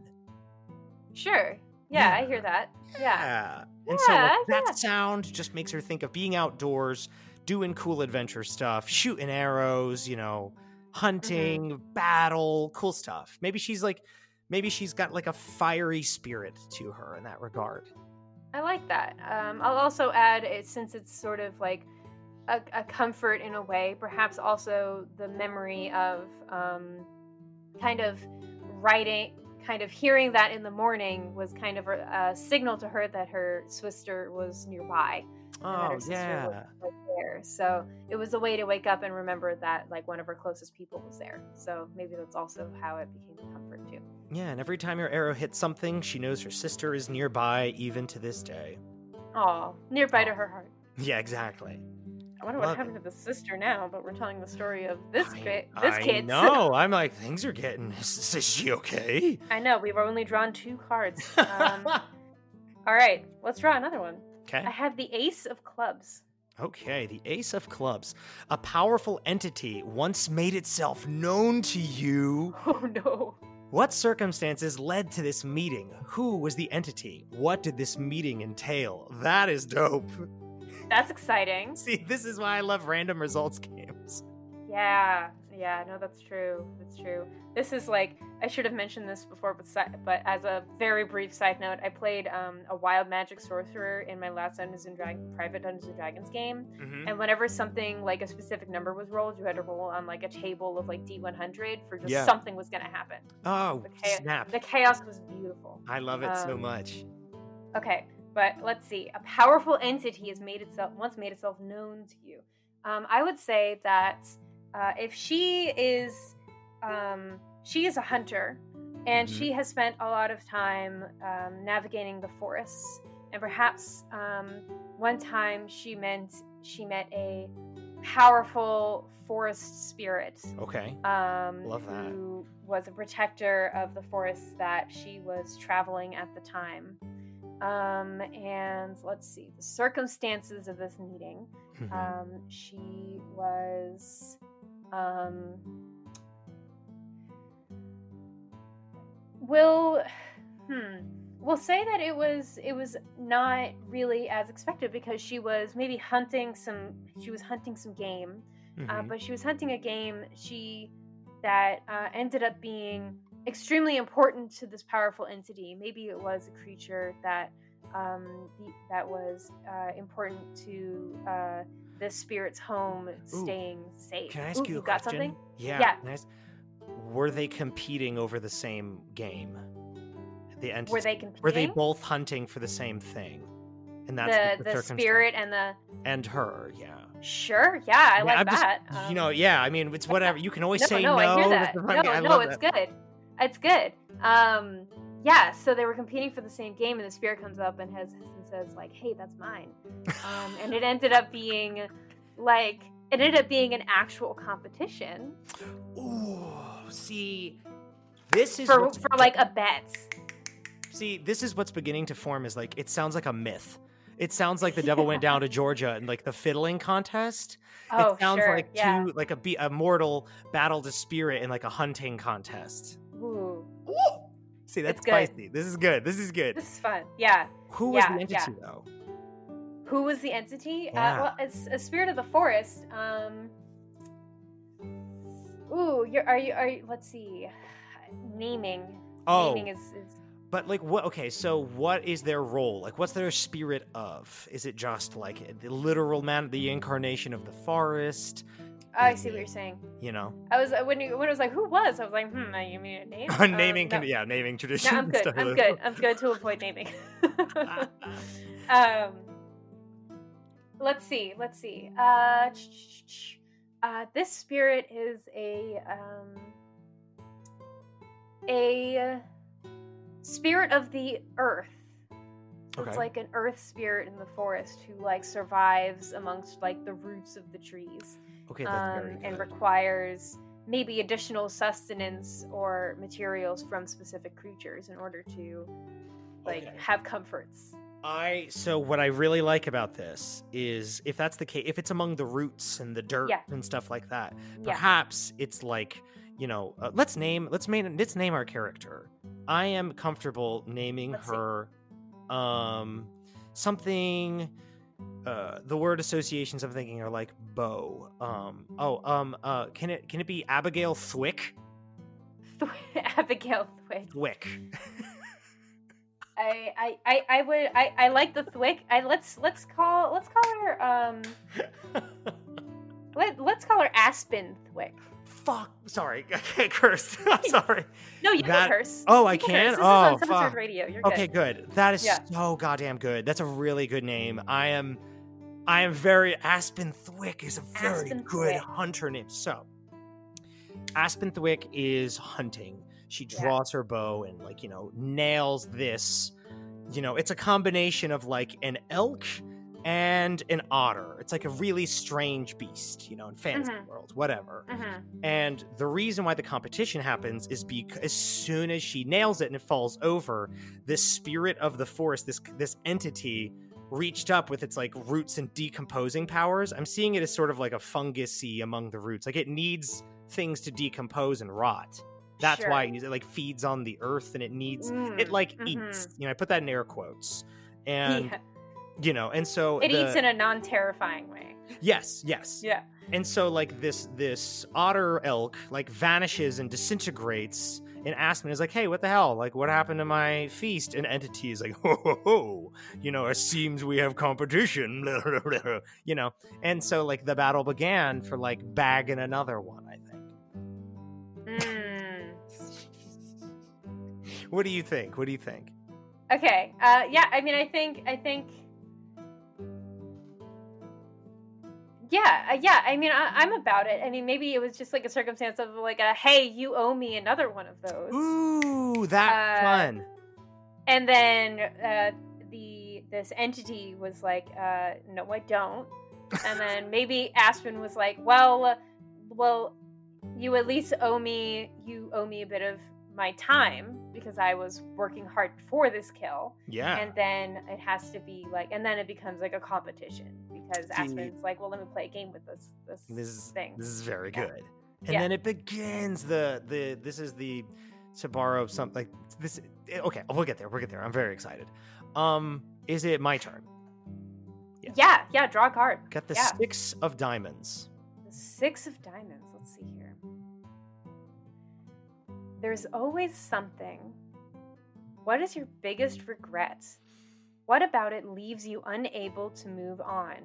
Sure. Yeah, I hear that. Yeah. Yeah. And so like, that yeah. sound just makes her think of being outdoors, doing cool adventure stuff, shooting arrows, you know, hunting, Mm-hmm. battle, cool stuff. Maybe she's like maybe she's got like a fiery spirit to her in that regard. I like that. Um, I'll also add it since it's sort of like a, a comfort in a way, perhaps also the memory of um, kind of writing, kind of hearing that in the morning was kind of a, a signal to her that her sister was nearby. Oh her sister yeah. was right there. So it was a way to wake up and remember that like one of her closest people was there. So maybe that's also how it became a comfort too. Yeah, and every time your arrow hits something, she knows her sister is nearby even to this day. Oh, nearby to her heart. Yeah, exactly. I wonder what Love happened to the sister now, but we're telling the story of this I, kid. This I kid. know. I'm like, things are getting. Is, is she okay? I know. We've only drawn two cards. Um, all right, let's draw another one. okay. I have the Ace of Clubs. Okay, the Ace of Clubs. A powerful entity once made itself known to you. Oh no. What circumstances led to this meeting? Who was the entity? What did this meeting entail? That is dope. That's exciting. See, this is why I love random results games. Yeah, yeah, no, that's true. That's true. This is like I should have mentioned this before, but si- but as a very brief side note, I played um, a wild magic sorcerer in my last Dungeons and Dragons private Dungeons and Dragons game, Mhm. and whenever something like a specific number was rolled, you had to roll on like a table of like D100 for just Yeah. something was gonna happen. Oh, The, cha- snap. the chaos was beautiful. I love it so um, much. Okay, but let's see. A powerful entity has made itself once made itself known to you. Um, I would say that uh, if she is, um, she is a hunter, and Mhm. she has spent a lot of time um, navigating the forests, and perhaps um, one time she meant she met a powerful forest spirit Okay. um, Love that. who was a protector of the forests that she was traveling at the time. Um, and let's see the circumstances of this meeting. Mhm. Um, she was. Um, will hmm we'll say that it was it was not really as expected because she was maybe hunting some she was hunting some game uh, Mhm. but she was hunting a game she that uh, ended up being extremely important to this powerful entity. Maybe it was a creature that um, the, that was uh, important to uh, the spirit's home staying safe. Can I ask Ooh, you a got question? something? Yeah. Yeah. ask- were they competing over the same game? The. Were they competing? Were they both hunting for the same thing? And that's the the, the spirit and the and her. Yeah. sure, yeah, I Yeah, like I'm just- that. you Um, know, yeah. I mean, it's whatever. You can always no, say no, no. I hear that. No, no, it's that. good. It's good. Um, yeah, so they were competing for the same game, and the spirit comes up and has and says like, "Hey, that's mine," um, and it ended up being like it ended up being an actual competition Ooh, see, this is for for like a bet. See, this is what's beginning to form is like it sounds like a myth. It sounds like the devil went down to Georgia and like the fiddling contest. Oh, it sounds sure, like yeah. two like a, be- a mortal battle to spirit in like a hunting contest. Ooh, See, that's spicy. This is good. This is good. this is fun. Yeah. Who was yeah, the yeah. entity though? Who was the entity? Yeah. Uh, well, it's a spirit of the forest. Um. Ooh, you're, are you? Are you? Let's see. Naming. Oh, Naming is, is but like what? Okay, so what is their role? Like, what's their spirit of? Is it just like the literal man, the incarnation of the forest? Oh, I see what you're saying. You know, I was when you when it was like who was I was like hmm you mean a name naming. Um, can, yeah, naming tradition. No, I'm good. I'm good. I'm good to avoid naming. um, let's see. Let's see. Uh, uh, this spirit is a um, a spirit of the earth. Okay. It's like an earth spirit in the forest who like survives amongst like the roots of the trees Okay, that's um, and requires maybe additional sustenance or materials from specific creatures in order to like Okay. have comforts. I so what I really like about this is if that's the case, if it's among the roots and the dirt Yeah. and stuff like that, Yeah. perhaps it's like you know, uh, let's name let's name let's name our character. I am comfortable naming Let's see. her um something. Uh, the word associations I'm thinking are like bow. Um, oh, um, uh, can it can it be Abigail Thwick? Abigail Thwick. Thwick. I, I, I, I would I, I like the Thwick. I let's let's call let's call her um let, let's call her Aspen Thwick. Fuck. Sorry, I can't curse. I'm sorry. No, you That- can curse. Oh, I You can. This oh, is on oh, fuck. Radio. You're Okay, good. good. That is Yeah. so goddamn good. That's a really good name. I am I am very Aspen Thwick is a very Aspen good Thwick. hunter name. So Aspen Thwick is hunting. She Yeah. draws her bow and like, you know, nails this. You know, it's a combination of like an elk and an otter. It's like a really strange beast, you know, in fantasy Mhm. world, whatever. Mhm. And the reason why the competition happens is because as soon as she nails it and it falls over, this spirit of the forest, this this entity, reached up with its like roots and decomposing powers. I'm seeing it as sort of like a fungusy among the roots. Like it needs things to decompose and rot. That's Sure. why it like feeds on the earth and it needs it Mm, like mhm. eats. You know, I put that in air quotes. And Yeah. You know, and so It the- eats in a non-terrifying way. yes, yes Yeah. and so like this this otter elk like vanishes and disintegrates and aspen is like hey what the hell like what happened to my feast and entity is like ho ho ho you know it seems we have competition you know and so like the battle began for like bagging another one i think Mm. what do you think what do you think Okay. Uh, yeah. I mean, I think. I think. Yeah. Uh, yeah. I mean, I, I'm about it. I mean, maybe it was just like a circumstance of like a hey, you owe me another one of those, ooh that Uh, fun and then uh, the this entity was like, uh, no, I don't. and then maybe Aspen was like, "Well, well, you at least owe me you owe me a bit of my time because I was working hard for this kill." Yeah. And then it has to be like, and then it becomes like a competition because Aspen's like, "Well, let me play a game with this this, this thing." this is very Yeah. good. And Yeah. then it begins the the this is the to borrow something like this okay, we'll get there. We'll get there. I'm very excited. Um is it my turn? Yes. Yeah, yeah. Draw a card. Got the Yeah. 6 of diamonds. The six of diamonds. Let's see here. There's always something. What is your biggest regret? What about it leaves you unable to move on?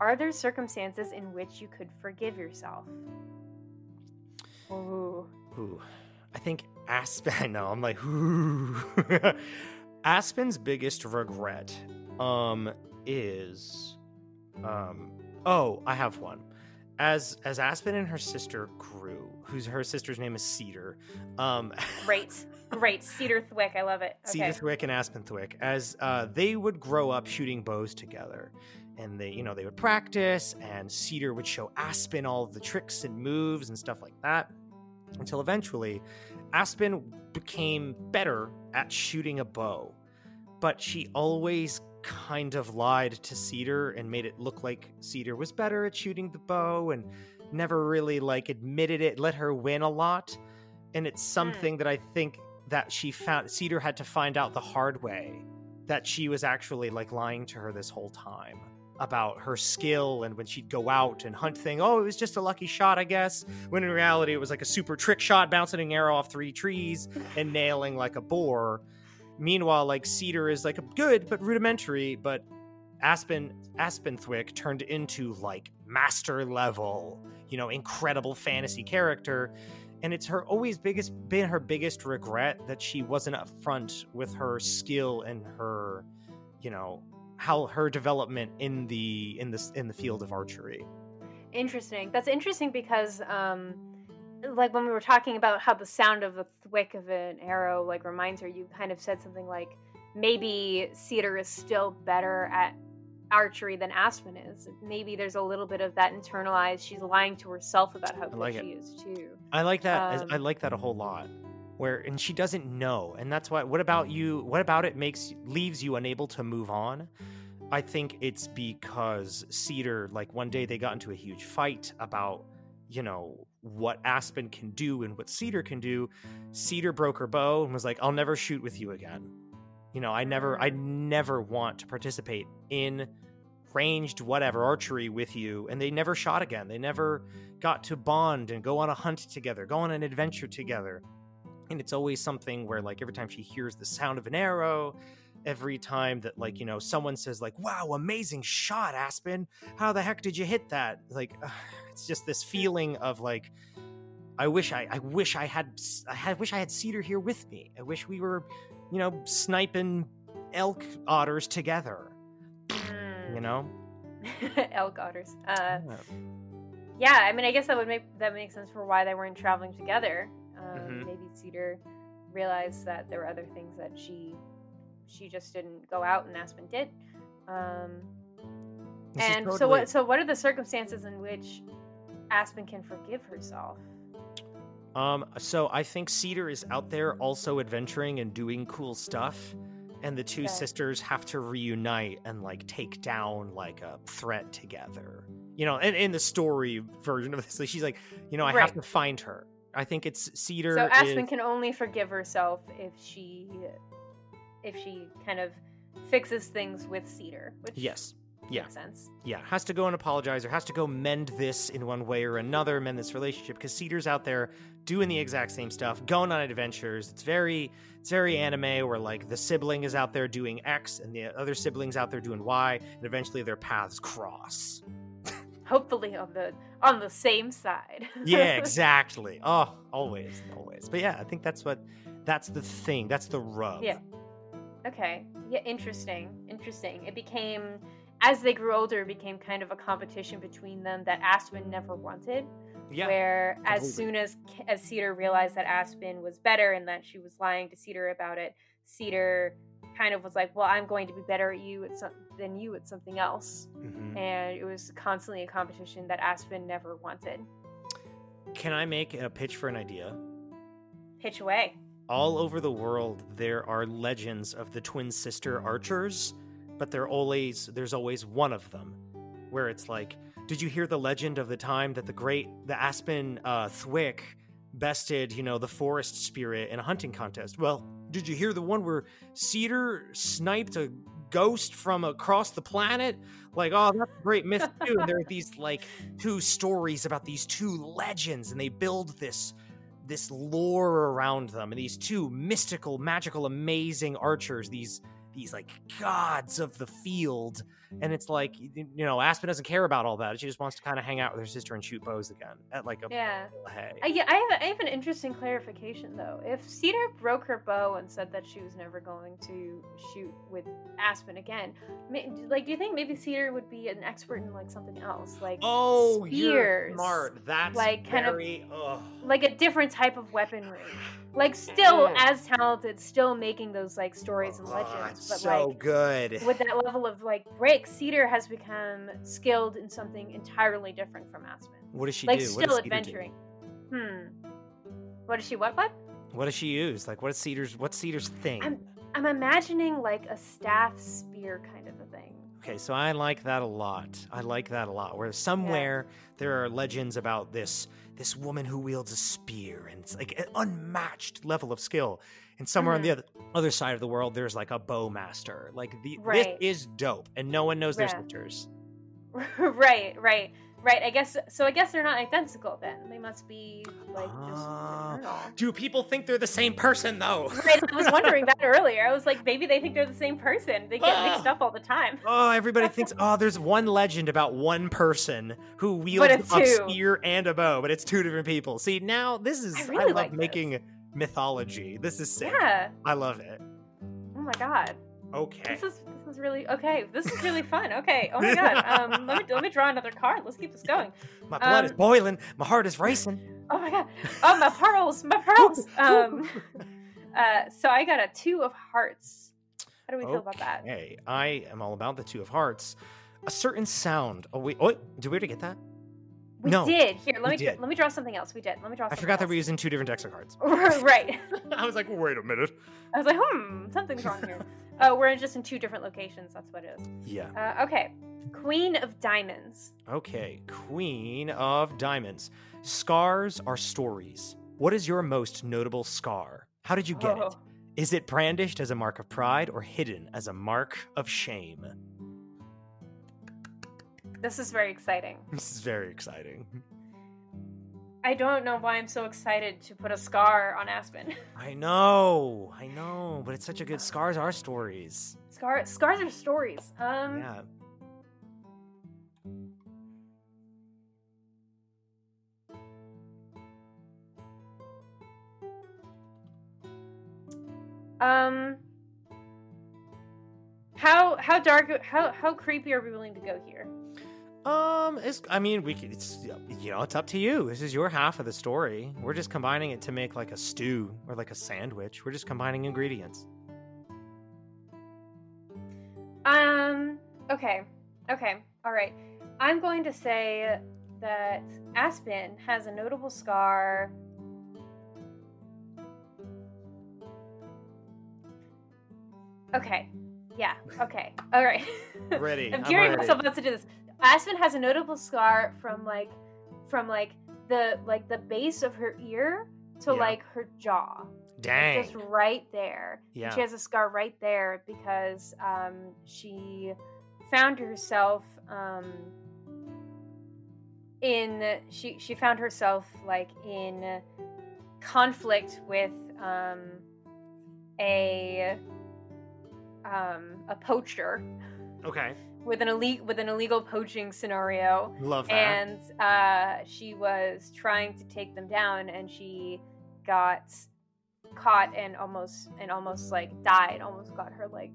Are there circumstances in which you could forgive yourself? Ooh. Ooh. I think Aspen No, I'm like ooh. Aspen's biggest regret um is um oh, I have one. As as Aspen and her sister grew, whose her sister's name is Cedar, um Great. Great. Cedar Thwick. I love it. Okay. Cedar Thwick and Aspen Thwick, as uh, they would grow up shooting bows together. And they, you know, they would practice, and Cedar would show Aspen all of the tricks and moves and stuff like that. Until eventually, Aspen became better at shooting a bow. But she always kind of lied to Cedar and made it look like Cedar was better at shooting the bow and never really like admitted it, let her win a lot. And it's hmm. something that I think that she found Cedar had to find out the hard way that she was actually like lying to her this whole time about her skill and when she'd go out and hunt thing. Oh it was just a lucky shot i guess when in reality it was like a super trick shot bouncing an arrow off three trees and nailing like a boar. Meanwhile like cedar is like a good but rudimentary but aspen aspenthwick turned into like master level you know incredible fantasy character and it's her always biggest been her biggest regret that she wasn't upfront with her skill and her you know how her development in the in this in the field of archery Interesting. That's interesting because, um, like when we were talking about how the sound of the thwick of an arrow like reminds her, you kind of said something like maybe Cedar is still better at archery than Aspen is. Maybe there's a little bit of that internalized. She's lying to herself about how good like she it. is too. i like that Um, i like that a whole lot where and she doesn't know and that's why what about you what about it makes leaves you unable to move on i think it's because cedar like one day they got into a huge fight about you know what aspen can do and what cedar can do cedar broke her bow and was like i'll never shoot with you again you know i never i never want to participate in ranged whatever archery with you and they never shot again. They never got to bond and go on a hunt together go on an adventure together. And it's always something where like every time she hears the sound of an arrow every time that like you know someone says like wow amazing shot aspen. How the heck did you hit that? Like it's just this feeling of like i wish i i wish i had i had wish i had cedar here with me. I wish we were you know sniping elk otters together you know elk otters. Uh, Yeah. yeah, I mean, I guess that would make that makes sense for why they weren't traveling together. Um, Mhm. Maybe Cedar realized that there were other things that she she just didn't go out and Aspen did. Um, and so what? So what are the circumstances in which Aspen can forgive herself? Um, so I think Cedar is out there also adventuring and doing cool stuff, and the two Okay. sisters have to reunite and like take down like a threat together. You know, and in the story version of this, like, she's like, you know, I have to find her. I think it's Cedar. So Aspen is- can only forgive herself if she if she kind of fixes things with Cedar, which yes, yeah, makes sense. yeah, has to go and apologize or has to go mend this in one way or another, mend this relationship because Cedar's out there doing the exact same stuff, going on adventures. It's very, it's very anime where like the sibling is out there doing X and the other siblings out there doing Y, and eventually their paths cross. Hopefully on the on the same side. Yeah, exactly. oh, always, always. But yeah, I think that's what, that's the thing. That's the rub. Yeah. Okay. Yeah, interesting. Interesting. It became as they grew older, it became kind of a competition between them that Aspen never wanted. Yeah. where as soon as as Cedar realized that Aspen was better and that she was lying to Cedar about it, Cedar kind of was like, well, I'm going to be better at you at some, than you at something else, Mhm. and it was constantly a competition that Aspen never wanted. Can I make a pitch for an idea? Pitch away. all over the world there are legends of the twin sister archers but there always there's always one of them where it's like did you hear the legend of the time that the great the aspen uh thwick bested you know the forest spirit in a hunting contest? Well did you hear the one where cedar sniped a ghost from across the planet? Like oh that's a great myth too. And there are these like two stories about these two legends and they build this this lore around them and these two mystical magical amazing archers these these like gods of the field and it's like you know aspen doesn't care about all that she just wants to kind of hang out with her sister and shoot bows again at like a Yeah. hey I, yeah, I have, a, I have an interesting clarification though. If Cedar broke her bow and said that she was never going to shoot with Aspen again, ma- like, do you think maybe Cedar would be an expert in like something else, like oh you're spears, smart that's like, kind of- ugh. like a different type of weaponry? Like, still Mm. as talented, still making those like stories and Oh, legends, it's but so like good with that level of like break, Cedar has become skilled in something entirely different from Aspen. what does she like do still does Cedar do? adventuring. Hmm. What is she? What? What? what does she use like what's cedar's what's cedar's thing I'm I'm imagining like a staff spear kind of a thing. Okay, so I like that a lot. I like that a lot. Where somewhere there are legends about this this woman who wields a spear, and it's like an unmatched level of skill. And somewhere on the other other side of the world, there's like a bowmaster. Like the Right. this is dope, and no one knows their Yeah. sisters. right, right, right. I guess so. I guess they're not identical then. They must be like just Ah. Do people think they're the same person though? Right, I was wondering that earlier. I was like, maybe they think they're the same person. They get mixed up all the time. Oh, everybody thinks, oh, there's one legend about one person who wields a two. spear and a bow, but it's two different people. See, now this is, I I, really love like this. Making mythology. This is sick. Yeah. I love it. Oh my god. Okay. This is this is really okay. This is really fun. Okay. Oh my god. Um, let me let me draw another card. Let's keep this going. My blood is um, boiling. My heart is racing. Oh my god. Oh my pearls. My pearls. Um. Uh. So I got a two of hearts. How do we feel about that? Hey, I am all about the two of hearts. A certain sound. Oh wait, oh, did we already get that? We No, did. Here, let we me did. let me draw something else. We did. Let me draw. Something else. I Something forgot that we're using two different decks of cards. right. I was like, wait a minute. I was like, hmm, something's wrong here. Oh, we're in- just in two different locations. That's what it is. Yeah. Uh, okay. Queen of Diamonds. Okay, Queen of Diamonds. Scars are stories. What is your most notable scar? How did you get it? Oh. Is it brandished as a mark of pride or hidden as a mark of shame? This is very exciting. This is very exciting. I don't know why I'm so excited to put a scar on Aspen. I know, I know, but it's such a good scars are stories. Scar scars are stories. Um. Yeah. Um. How how dark how how creepy are we willing to go here? Um, it's, I mean, we could, it's, you know, it's up to you. This is your half of the story. We're just combining it to make like a stew or like a sandwich. We're just combining ingredients. Um. Okay. Okay. All right. I'm going to say that Aspen has a notable scar. Okay. Yeah. Okay. All right. Ready. I'm I'm gearing myself up to do this. Aspen has a notable scar from like, from like the like the base of her ear to Yeah. like her jaw Dang. just right there. Yeah. She has a scar right there because um, she found herself um, in she she found herself like in conflict with um, a um, a poacher Okay. With an ille- with an illegal poaching scenario Love that. and uh, she was trying to take them down and she got caught and almost and almost like died almost got her like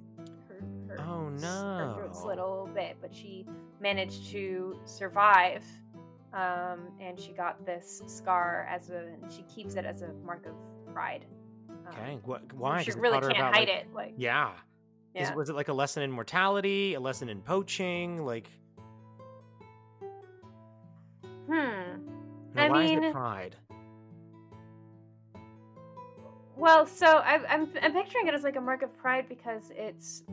her, her, Oh, no her throat slit a little bit but she managed to survive um, and she got this scar as a and she keeps it as a mark of pride um, okay. What, why? She really can't about, hide like- it like Yeah. Is, was it like a lesson in mortality, a lesson in poaching? Like, Hmm. I why is mean- it pride? Well, so I, I'm I'm picturing it as like a mark of pride because it's,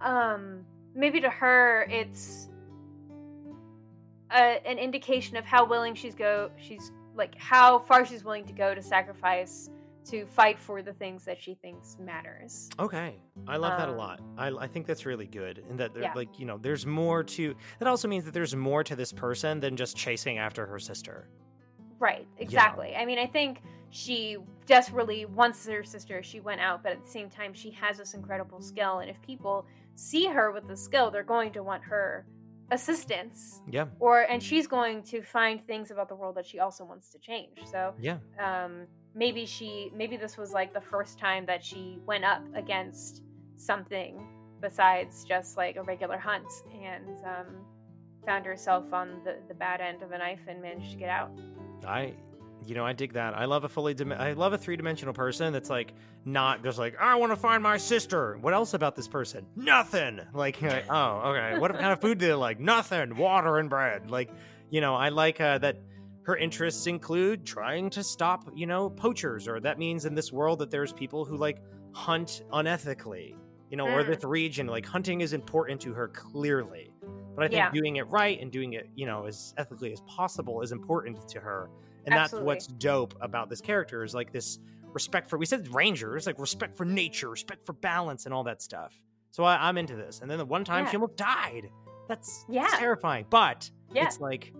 um, maybe to her it's a, an indication of how willing she's go she's like how far she's willing to go to sacrifice to fight for the things that she thinks matters. Okay, I love that a Um, lot. I, I think that's really good, and that there- Yeah. like you know, there's more to. That also means that there's more to this person than just chasing after her sister. Right, exactly. I mean, I think she desperately wants her sister. She went out, but at the same time, she has this incredible skill. And if people see her with the skill, they're going to want her assistance. Yeah, Or and she's going to find things about the world that she also wants to change. So yeah, um, maybe she, maybe this was like the first time that she went up against something besides just like a regular hunt, and um, found herself on the the bad end of a knife and managed to get out. I, you know, I dig that. I love a fully, dim- I love a three dimensional person that's like not just like I want to find my sister. What else about this person? Nothing. Like, like, oh, okay. What kind of food do they like? Nothing. Water and bread. Like, you know, I like uh, that. Her interests include trying to stop, you know, poachers, or that means in this world that there's people who like hunt unethically, you know, or Mm. this region. Like, hunting is important to her clearly. But I think Yeah. doing it right and doing it, you know, as ethically as possible is important to her. And that's what's dope about this character is like this respect for we said rangers, like respect for nature, respect for balance and all that stuff. So I, I'm into this. And then the one time Yeah. she almost died. That's, that's Yeah. terrifying. But Yeah. it's like,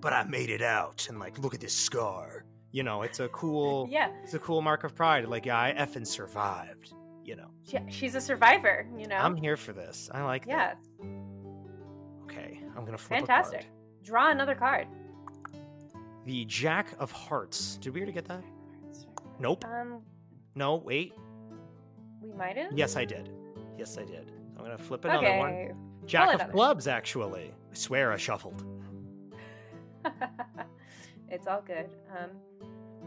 but I made it out and like look at this scar. You know, it's a cool Yeah, it's a cool mark of pride. Like, yeah, I effing survived. You know. she, she's a survivor. You know. I'm here for this. I like yeah, that. Okay. I'm gonna flip fantastic. Draw another card. The Jack of Hearts. Did we already get that? Nope. Um, No, wait. we might have. Yes, I did. Yes, I did. I'm gonna flip another one. Okay. Jack of another. clubs, actually. I swear I shuffled. it's all good. Um.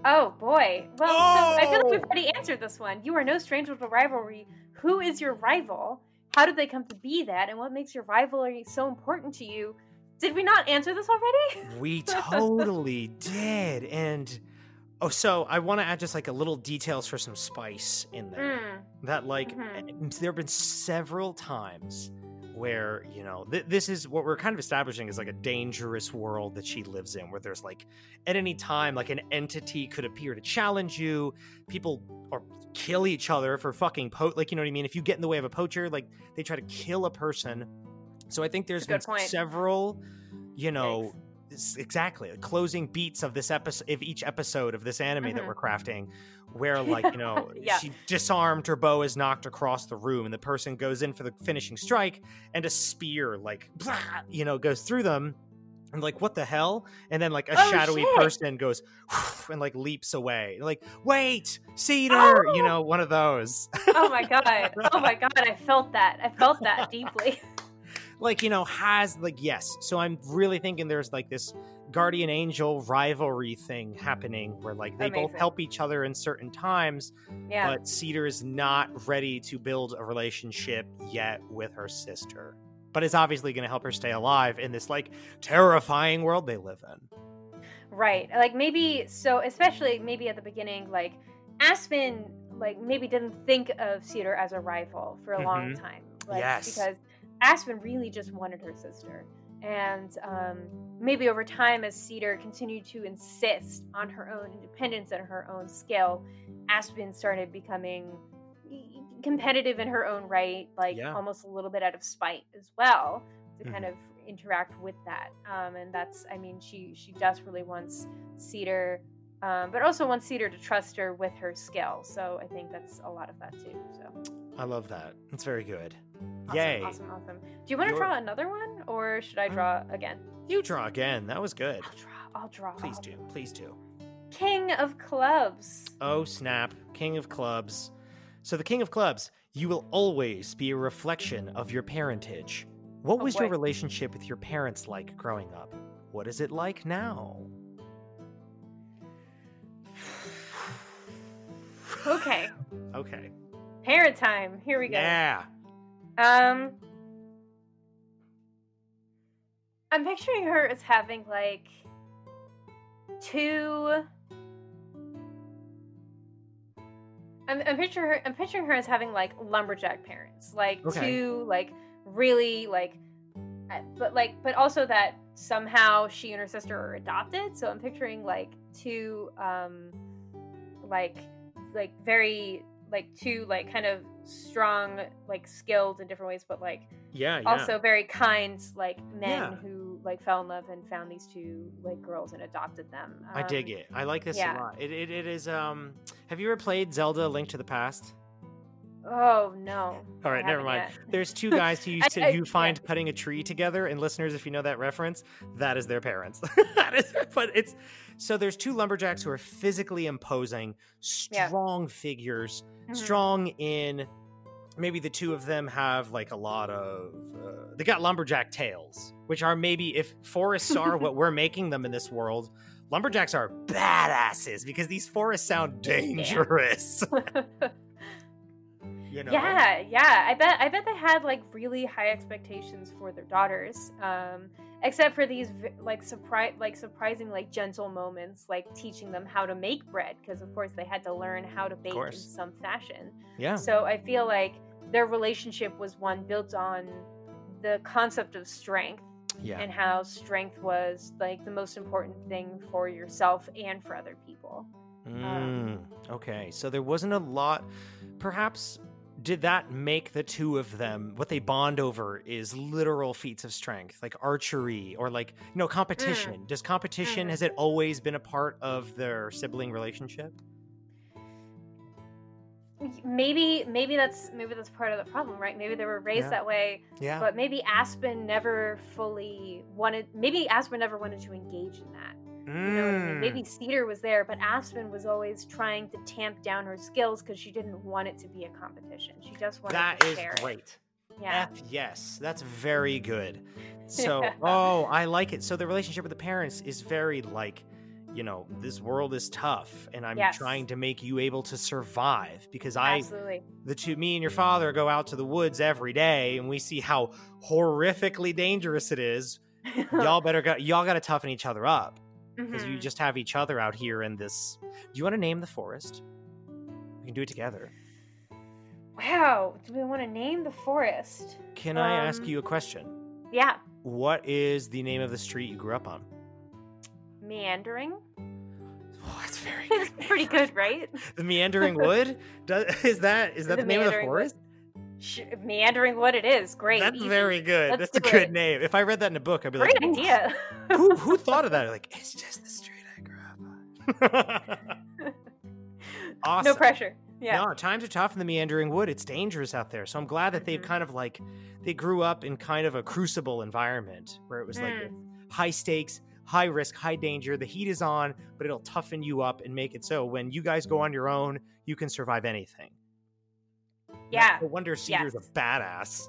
Oh boy. Well, so I feel like we've Oh! already answered this one. You are no stranger to rivalry. Who is your rival? How did they come to be that? And what makes your rivalry so important to you? Did we not answer this already? We totally did. And oh, so I want to add just like a little details for some spice in there. Mm, That like Mhm. there have been several times where you know th- this is what we're kind of establishing is like a dangerous world that she lives in where there's like at any time like an entity could appear to challenge you. People or kill each other for fucking po like you know what i mean? If you get in the way of a poacher like they try to kill a person. So i think there's been point. several you know s- exactly the closing beats of this episode of each episode of this anime that Mhm. we're crafting where like you know Yeah. she disarmed her bow is knocked across the room and the person goes in for the finishing strike and a spear like you know goes through them and like what the hell and then like a Oh, shadowy shit. person goes and like leaps away like wait cedar you Oh. know one of those oh my god. Oh my god. I felt that. I felt that deeply. Like you know has like yes so i'm really thinking there's like this guardian angel rivalry thing happening where like they both help each other in certain times Yeah. but cedar is not ready to build a relationship yet with her sister but it's obviously going to help her stay alive in this like terrifying world they live in Right. Like maybe so especially maybe at the beginning like Aspen like maybe didn't think of Cedar as a rival for a long Mhm. time. Like Yes. because Aspen really just wanted her sister. And um, maybe over time, as Cedar continued to insist on her own independence and her own skill, Aspen started becoming competitive in her own right, like Yeah. almost a little bit out of spite as well, to kind Mhm. of interact with that. Um, and that's, I mean, she she desperately wants Cedar, um, but also wants Cedar to trust her with her skill. So I think that's a lot of that too. So i love that it's very good awesome, yay awesome, awesome. Do you want to draw another one, or should I Um, draw again? you draw again that was good I'll draw. I'll draw. please do please do King of Clubs. Oh, snap. King of Clubs. So, the King of Clubs, you will always be a reflection of your parentage. What Oh, was your relationship with your parents like growing up? What is it like now? Okay. Okay. Parent time. Here we go. Yeah. Um, I'm picturing her as having like two. I'm, I'm picturing her. I'm picturing her as having like lumberjack parents, like Okay. two like really like, uh, but like, but also that somehow she and her sister are adopted. So I'm picturing like two, um, like, like very like two like kind of strong like skilled in different ways, but like Yeah. Yeah. also very kind like men Yeah. who like fell in love and found these two like girls and adopted them I dig Um, it. I like this yeah. a lot. It, it, it is. Um, have you ever played Zelda: Link to the Past? oh no All right, never mind. yet. There's two guys who you, to, I- you yeah. find cutting a tree together, and listeners, if you know that reference, that is their parents. that is, but it's so there's two lumberjacks who are physically imposing, Yeah. strong figures, Mhm. strong in. Maybe the two of them have like a lot of. Uh, they got lumberjack tails, which are maybe if forests are what we're making them in this world. Lumberjacks are badasses because these forests sound dangerous. you know? yeah yeah i bet i bet they had like really high expectations for their daughters um except for these like surprise like surprising like gentle moments like teaching them how to make bread because of course they had to learn how to bake in some fashion Yeah. So I feel like their relationship was one built on the concept of strength Yeah. and how strength was like the most important thing for yourself and for other people. Mm, okay, so there wasn't a lot. Perhaps did that make the two of them what they bond over is literal feats of strength, like archery or like you know competition? Does competition Mm. has it always been a part of their sibling relationship? Maybe maybe that's maybe that's part of the problem, right? Maybe they were raised Yeah. that way, Yeah. but maybe Aspen never fully wanted maybe Aspen never wanted to engage in that. You know I mean? Mm, Maybe Cedar was there, but Aspen was always trying to tamp down her skills because she didn't want it to be a competition. She just wanted that to is share it. great. Yeah. F yes, that's very good. So, oh, I like it. So the relationship with the parents is very like, you know, this world is tough, and I'm Yes. trying to make you able to survive because I, Absolutely. the two, me and your father go out to the woods every day, and we see how horrifically dangerous it is. Y'all better go. Y'all got to toughen each other up because you Mhm. just have each other out here in this. Do you want to name the forest? We can do it together. Wow. Do we want to name the forest? Can I ask Um, you a question? Yeah. What is the name of the street you grew up on? Meandering. Oh, that's very good. It's pretty good, right? The meandering wood. Does, is that is that the, The name of the forest? Wood. Sh- Meandering what it is. Great. That's easy. very good. Let's That's a good it. name. If I read that in a book, I'd be Great like, "Ooh, idea. Who who thought of that? Like, it's just the street I grew up on. awesome. No pressure. Yeah. No, times are tough in the meandering wood. It's dangerous out there. So I'm glad that they've Mhm. kind of like they grew up in kind of a crucible environment where it was like Mm. high stakes, high risk, high danger. The heat is on, but it'll toughen you up and make it so when you guys go on your own, you can survive anything. Yeah. No wonder Cedar's Yes. a badass.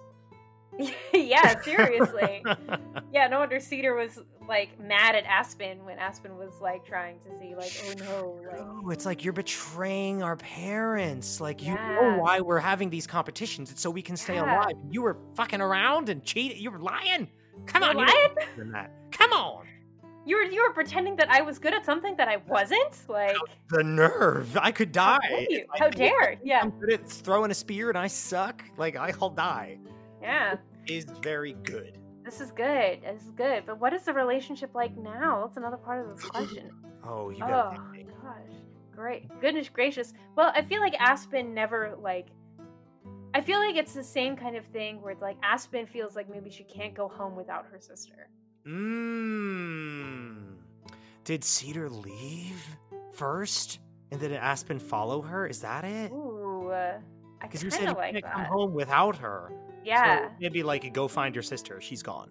yeah, seriously. yeah, no wonder Cedar was like mad at Aspen when Aspen was like trying to see like, oh no, like Oh, it's like you're betraying our parents. Like you Yeah. know why we're having these competitions. It's so we can stay Yeah. alive. You were fucking around and cheating. You were lying. Come You're on, you know lying? than that. Come on. You were you were pretending that I was good at something that I wasn't? Like The nerve. I could how die. dare you? If I How dare? Yeah. I'm good at throwing a spear and I suck. Like I'll die. Yeah. Is very good. This is good. This is good. But what is the relationship like now? That's another part of this question. Oh, you got oh gosh. Great. Goodness gracious. Well, I feel like Aspen never like I feel like it's the same kind of thing where it's like Aspen feels like maybe she can't go home without her sister. Mmm. Did Cedar leave first, and then Aspen follow her? Is that it? Ooh. Uh, Because you kind said you like can't come home without her. Yeah. So maybe like go find your sister. She's gone.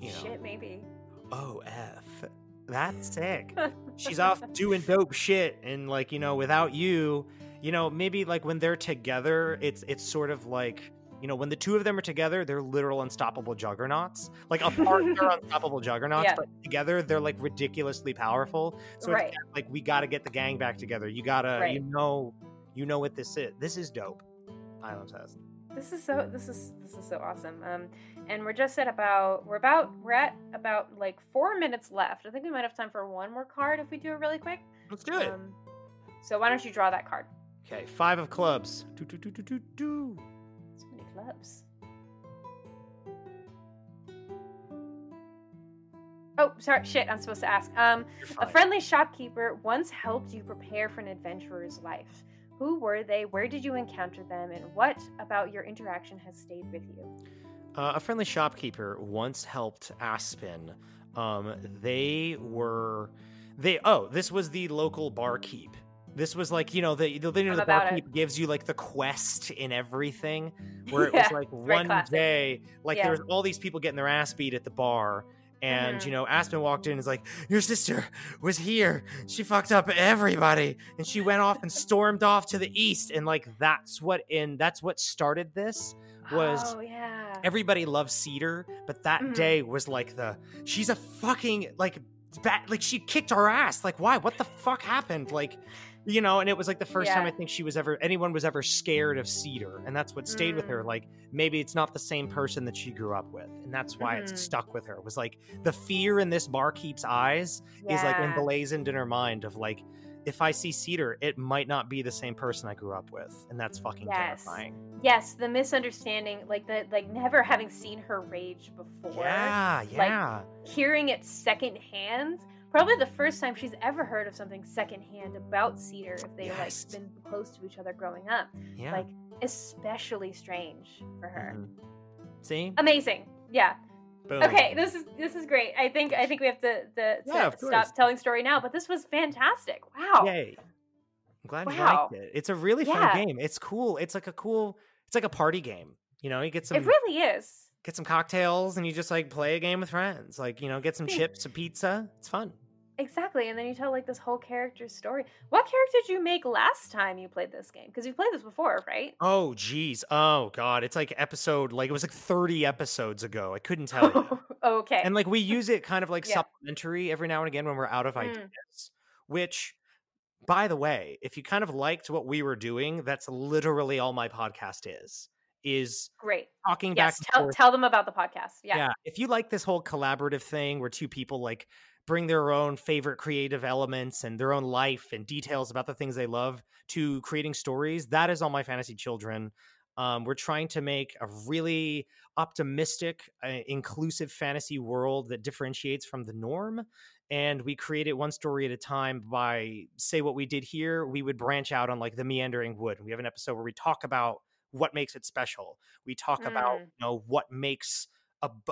You know. Shit, maybe. Oh f. That's sick. She's off doing dope shit, and like you know, without you, you know, maybe like when they're together, it's it's sort of like. You know, when the two of them are together, they're literal unstoppable juggernauts. Like apart, they're unstoppable juggernauts, Yeah. but together they're like ridiculously powerful. So Right. it's like we got to get the gang back together. You gotta, you know, you know what this is. This is dope. I'm obsessed. This is so this is this is so awesome. Um and we're just at about we're about we're at about like four minutes left. I think we might have time for one more card if we do it really quick. Let's do it. Um, so why don't you draw that card? Okay, five of clubs. Do, do, do, do, do, do. Oh, sorry, shit, I'm supposed to ask. Um, a friendly shopkeeper once helped you prepare for an adventurer's life. Who were they? Where did you encounter them? And what about your interaction has stayed with you? Uh, a friendly shopkeeper once helped Aspen. Um, they were, they. Oh, this was the local barkeep. This was like you know the the, you know, the about it. barkeep gives you like the quest in everything. Where it was like one classic. day, like Yeah. there was all these people getting their ass beat at the bar. And Mhm. you know, Aspen walked in and was like, "Your sister was here. She fucked up everybody." And she went off and stormed off to the east. And like that's what in that's what started this was oh yeah. everybody loves Cedar, but that Mhm. day was like the she's a fucking like bad like she kicked our ass. Like why? What the fuck happened? Like you know, and it was like the first time I think she was ever anyone was ever scared of Cedar, and that's what stayed with her. Mm. Like maybe it's not the same person that she grew up with, and that's why Mhm. it's stuck with her. Was like the fear in this barkeep's eyes is like Yeah. emblazoned in her mind of like if I see Cedar, it might not be the same person I grew up with, and that's fucking Yes. terrifying. Yes, the misunderstanding, like the like never having seen her rage before. Yeah, yeah. hearing it secondhand probably the first time she's ever heard of something secondhand about cedar if they Yes. like been close to each other growing up yeah. like especially strange for her Mhm. See? amazing yeah Boom. okay this is this is great i think i think we have to, the, Yeah, stop telling story now but this was fantastic wow Yay. I'm glad you Wow. liked it. It's a really fun Yeah. game. It's cool. It's like a cool it's like a party game. You know, you get some it really is get some cocktails and you just like play a game with friends. Like, you know, get some chips, a pizza. It's fun. Exactly and then you tell like this whole character's story what character did you make last time you played this game because you played this before right Oh geez. Oh god. It's like episode like it was like 30 episodes ago. I couldn't tell you. okay and like we use it kind of like Yeah. supplementary every now and again when we're out of Mm. ideas which by the way if you kind of liked what we were doing that's literally all my podcast is is great talking yes back tell, forth. tell them about the podcast yeah, yeah if you like this whole collaborative thing where two people like bring their own favorite creative elements and their own life and details about the things they love to creating stories that is all my fantasy children. Um, we're trying to make a really optimistic uh, inclusive fantasy world that differentiates from the norm and we create it one story at a time by say what we did here we would branch out on like the meandering wood. We have an episode where we talk about what makes it special. We talk about Mm. you know what makes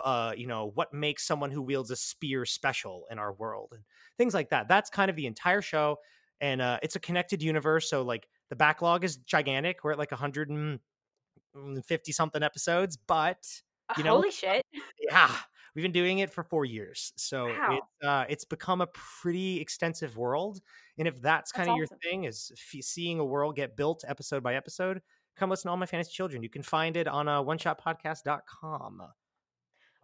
uh, you know what makes someone who wields a spear special in our world and things like that. That's kind of the entire show and uh, it's a connected universe so like the backlog is gigantic. We're at like 150 something episodes but you know- holy shit. yeah we've been doing it for four years so Wow. it's uh, it's become a pretty extensive world and if that's kind of your thing is f- seeing a world get built episode by episode come listen to all my fantasy children. You can find it on uh, oneshotpodcast.com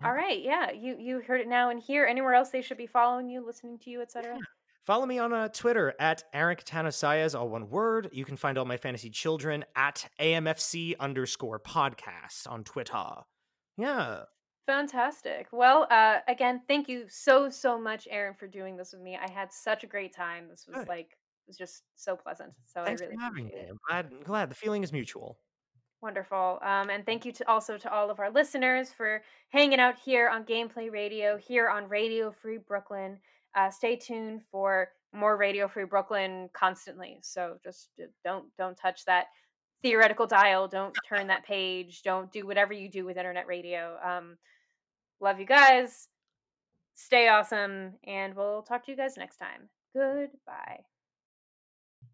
All right, yeah, you you heard it now and here. Anywhere else they should be following you, listening to you, etc. Follow me on uh, Twitter at Eric Catano Sayas, all one word. You can find all my fantasy children at AMFC underscore podcast on Twitter. Yeah. Fantastic. Well, uh, again, thank you so so much, Aaron, for doing this with me. I had such a great time. This was Good. like it was just so pleasant. So Thanks I really for having me. appreciate it. I'm glad, I'm glad. The feeling is mutual. Wonderful. Um, and thank you to also to all of our listeners for hanging out here on Gameplay Radio, here on Radio Free Brooklyn. Uh, stay tuned for more Radio Free Brooklyn constantly. So just don't don't touch that theoretical dial. Don't turn that page. Don't do whatever you do with internet radio. Um, love you guys. Stay awesome, and we'll talk to you guys next time. Goodbye.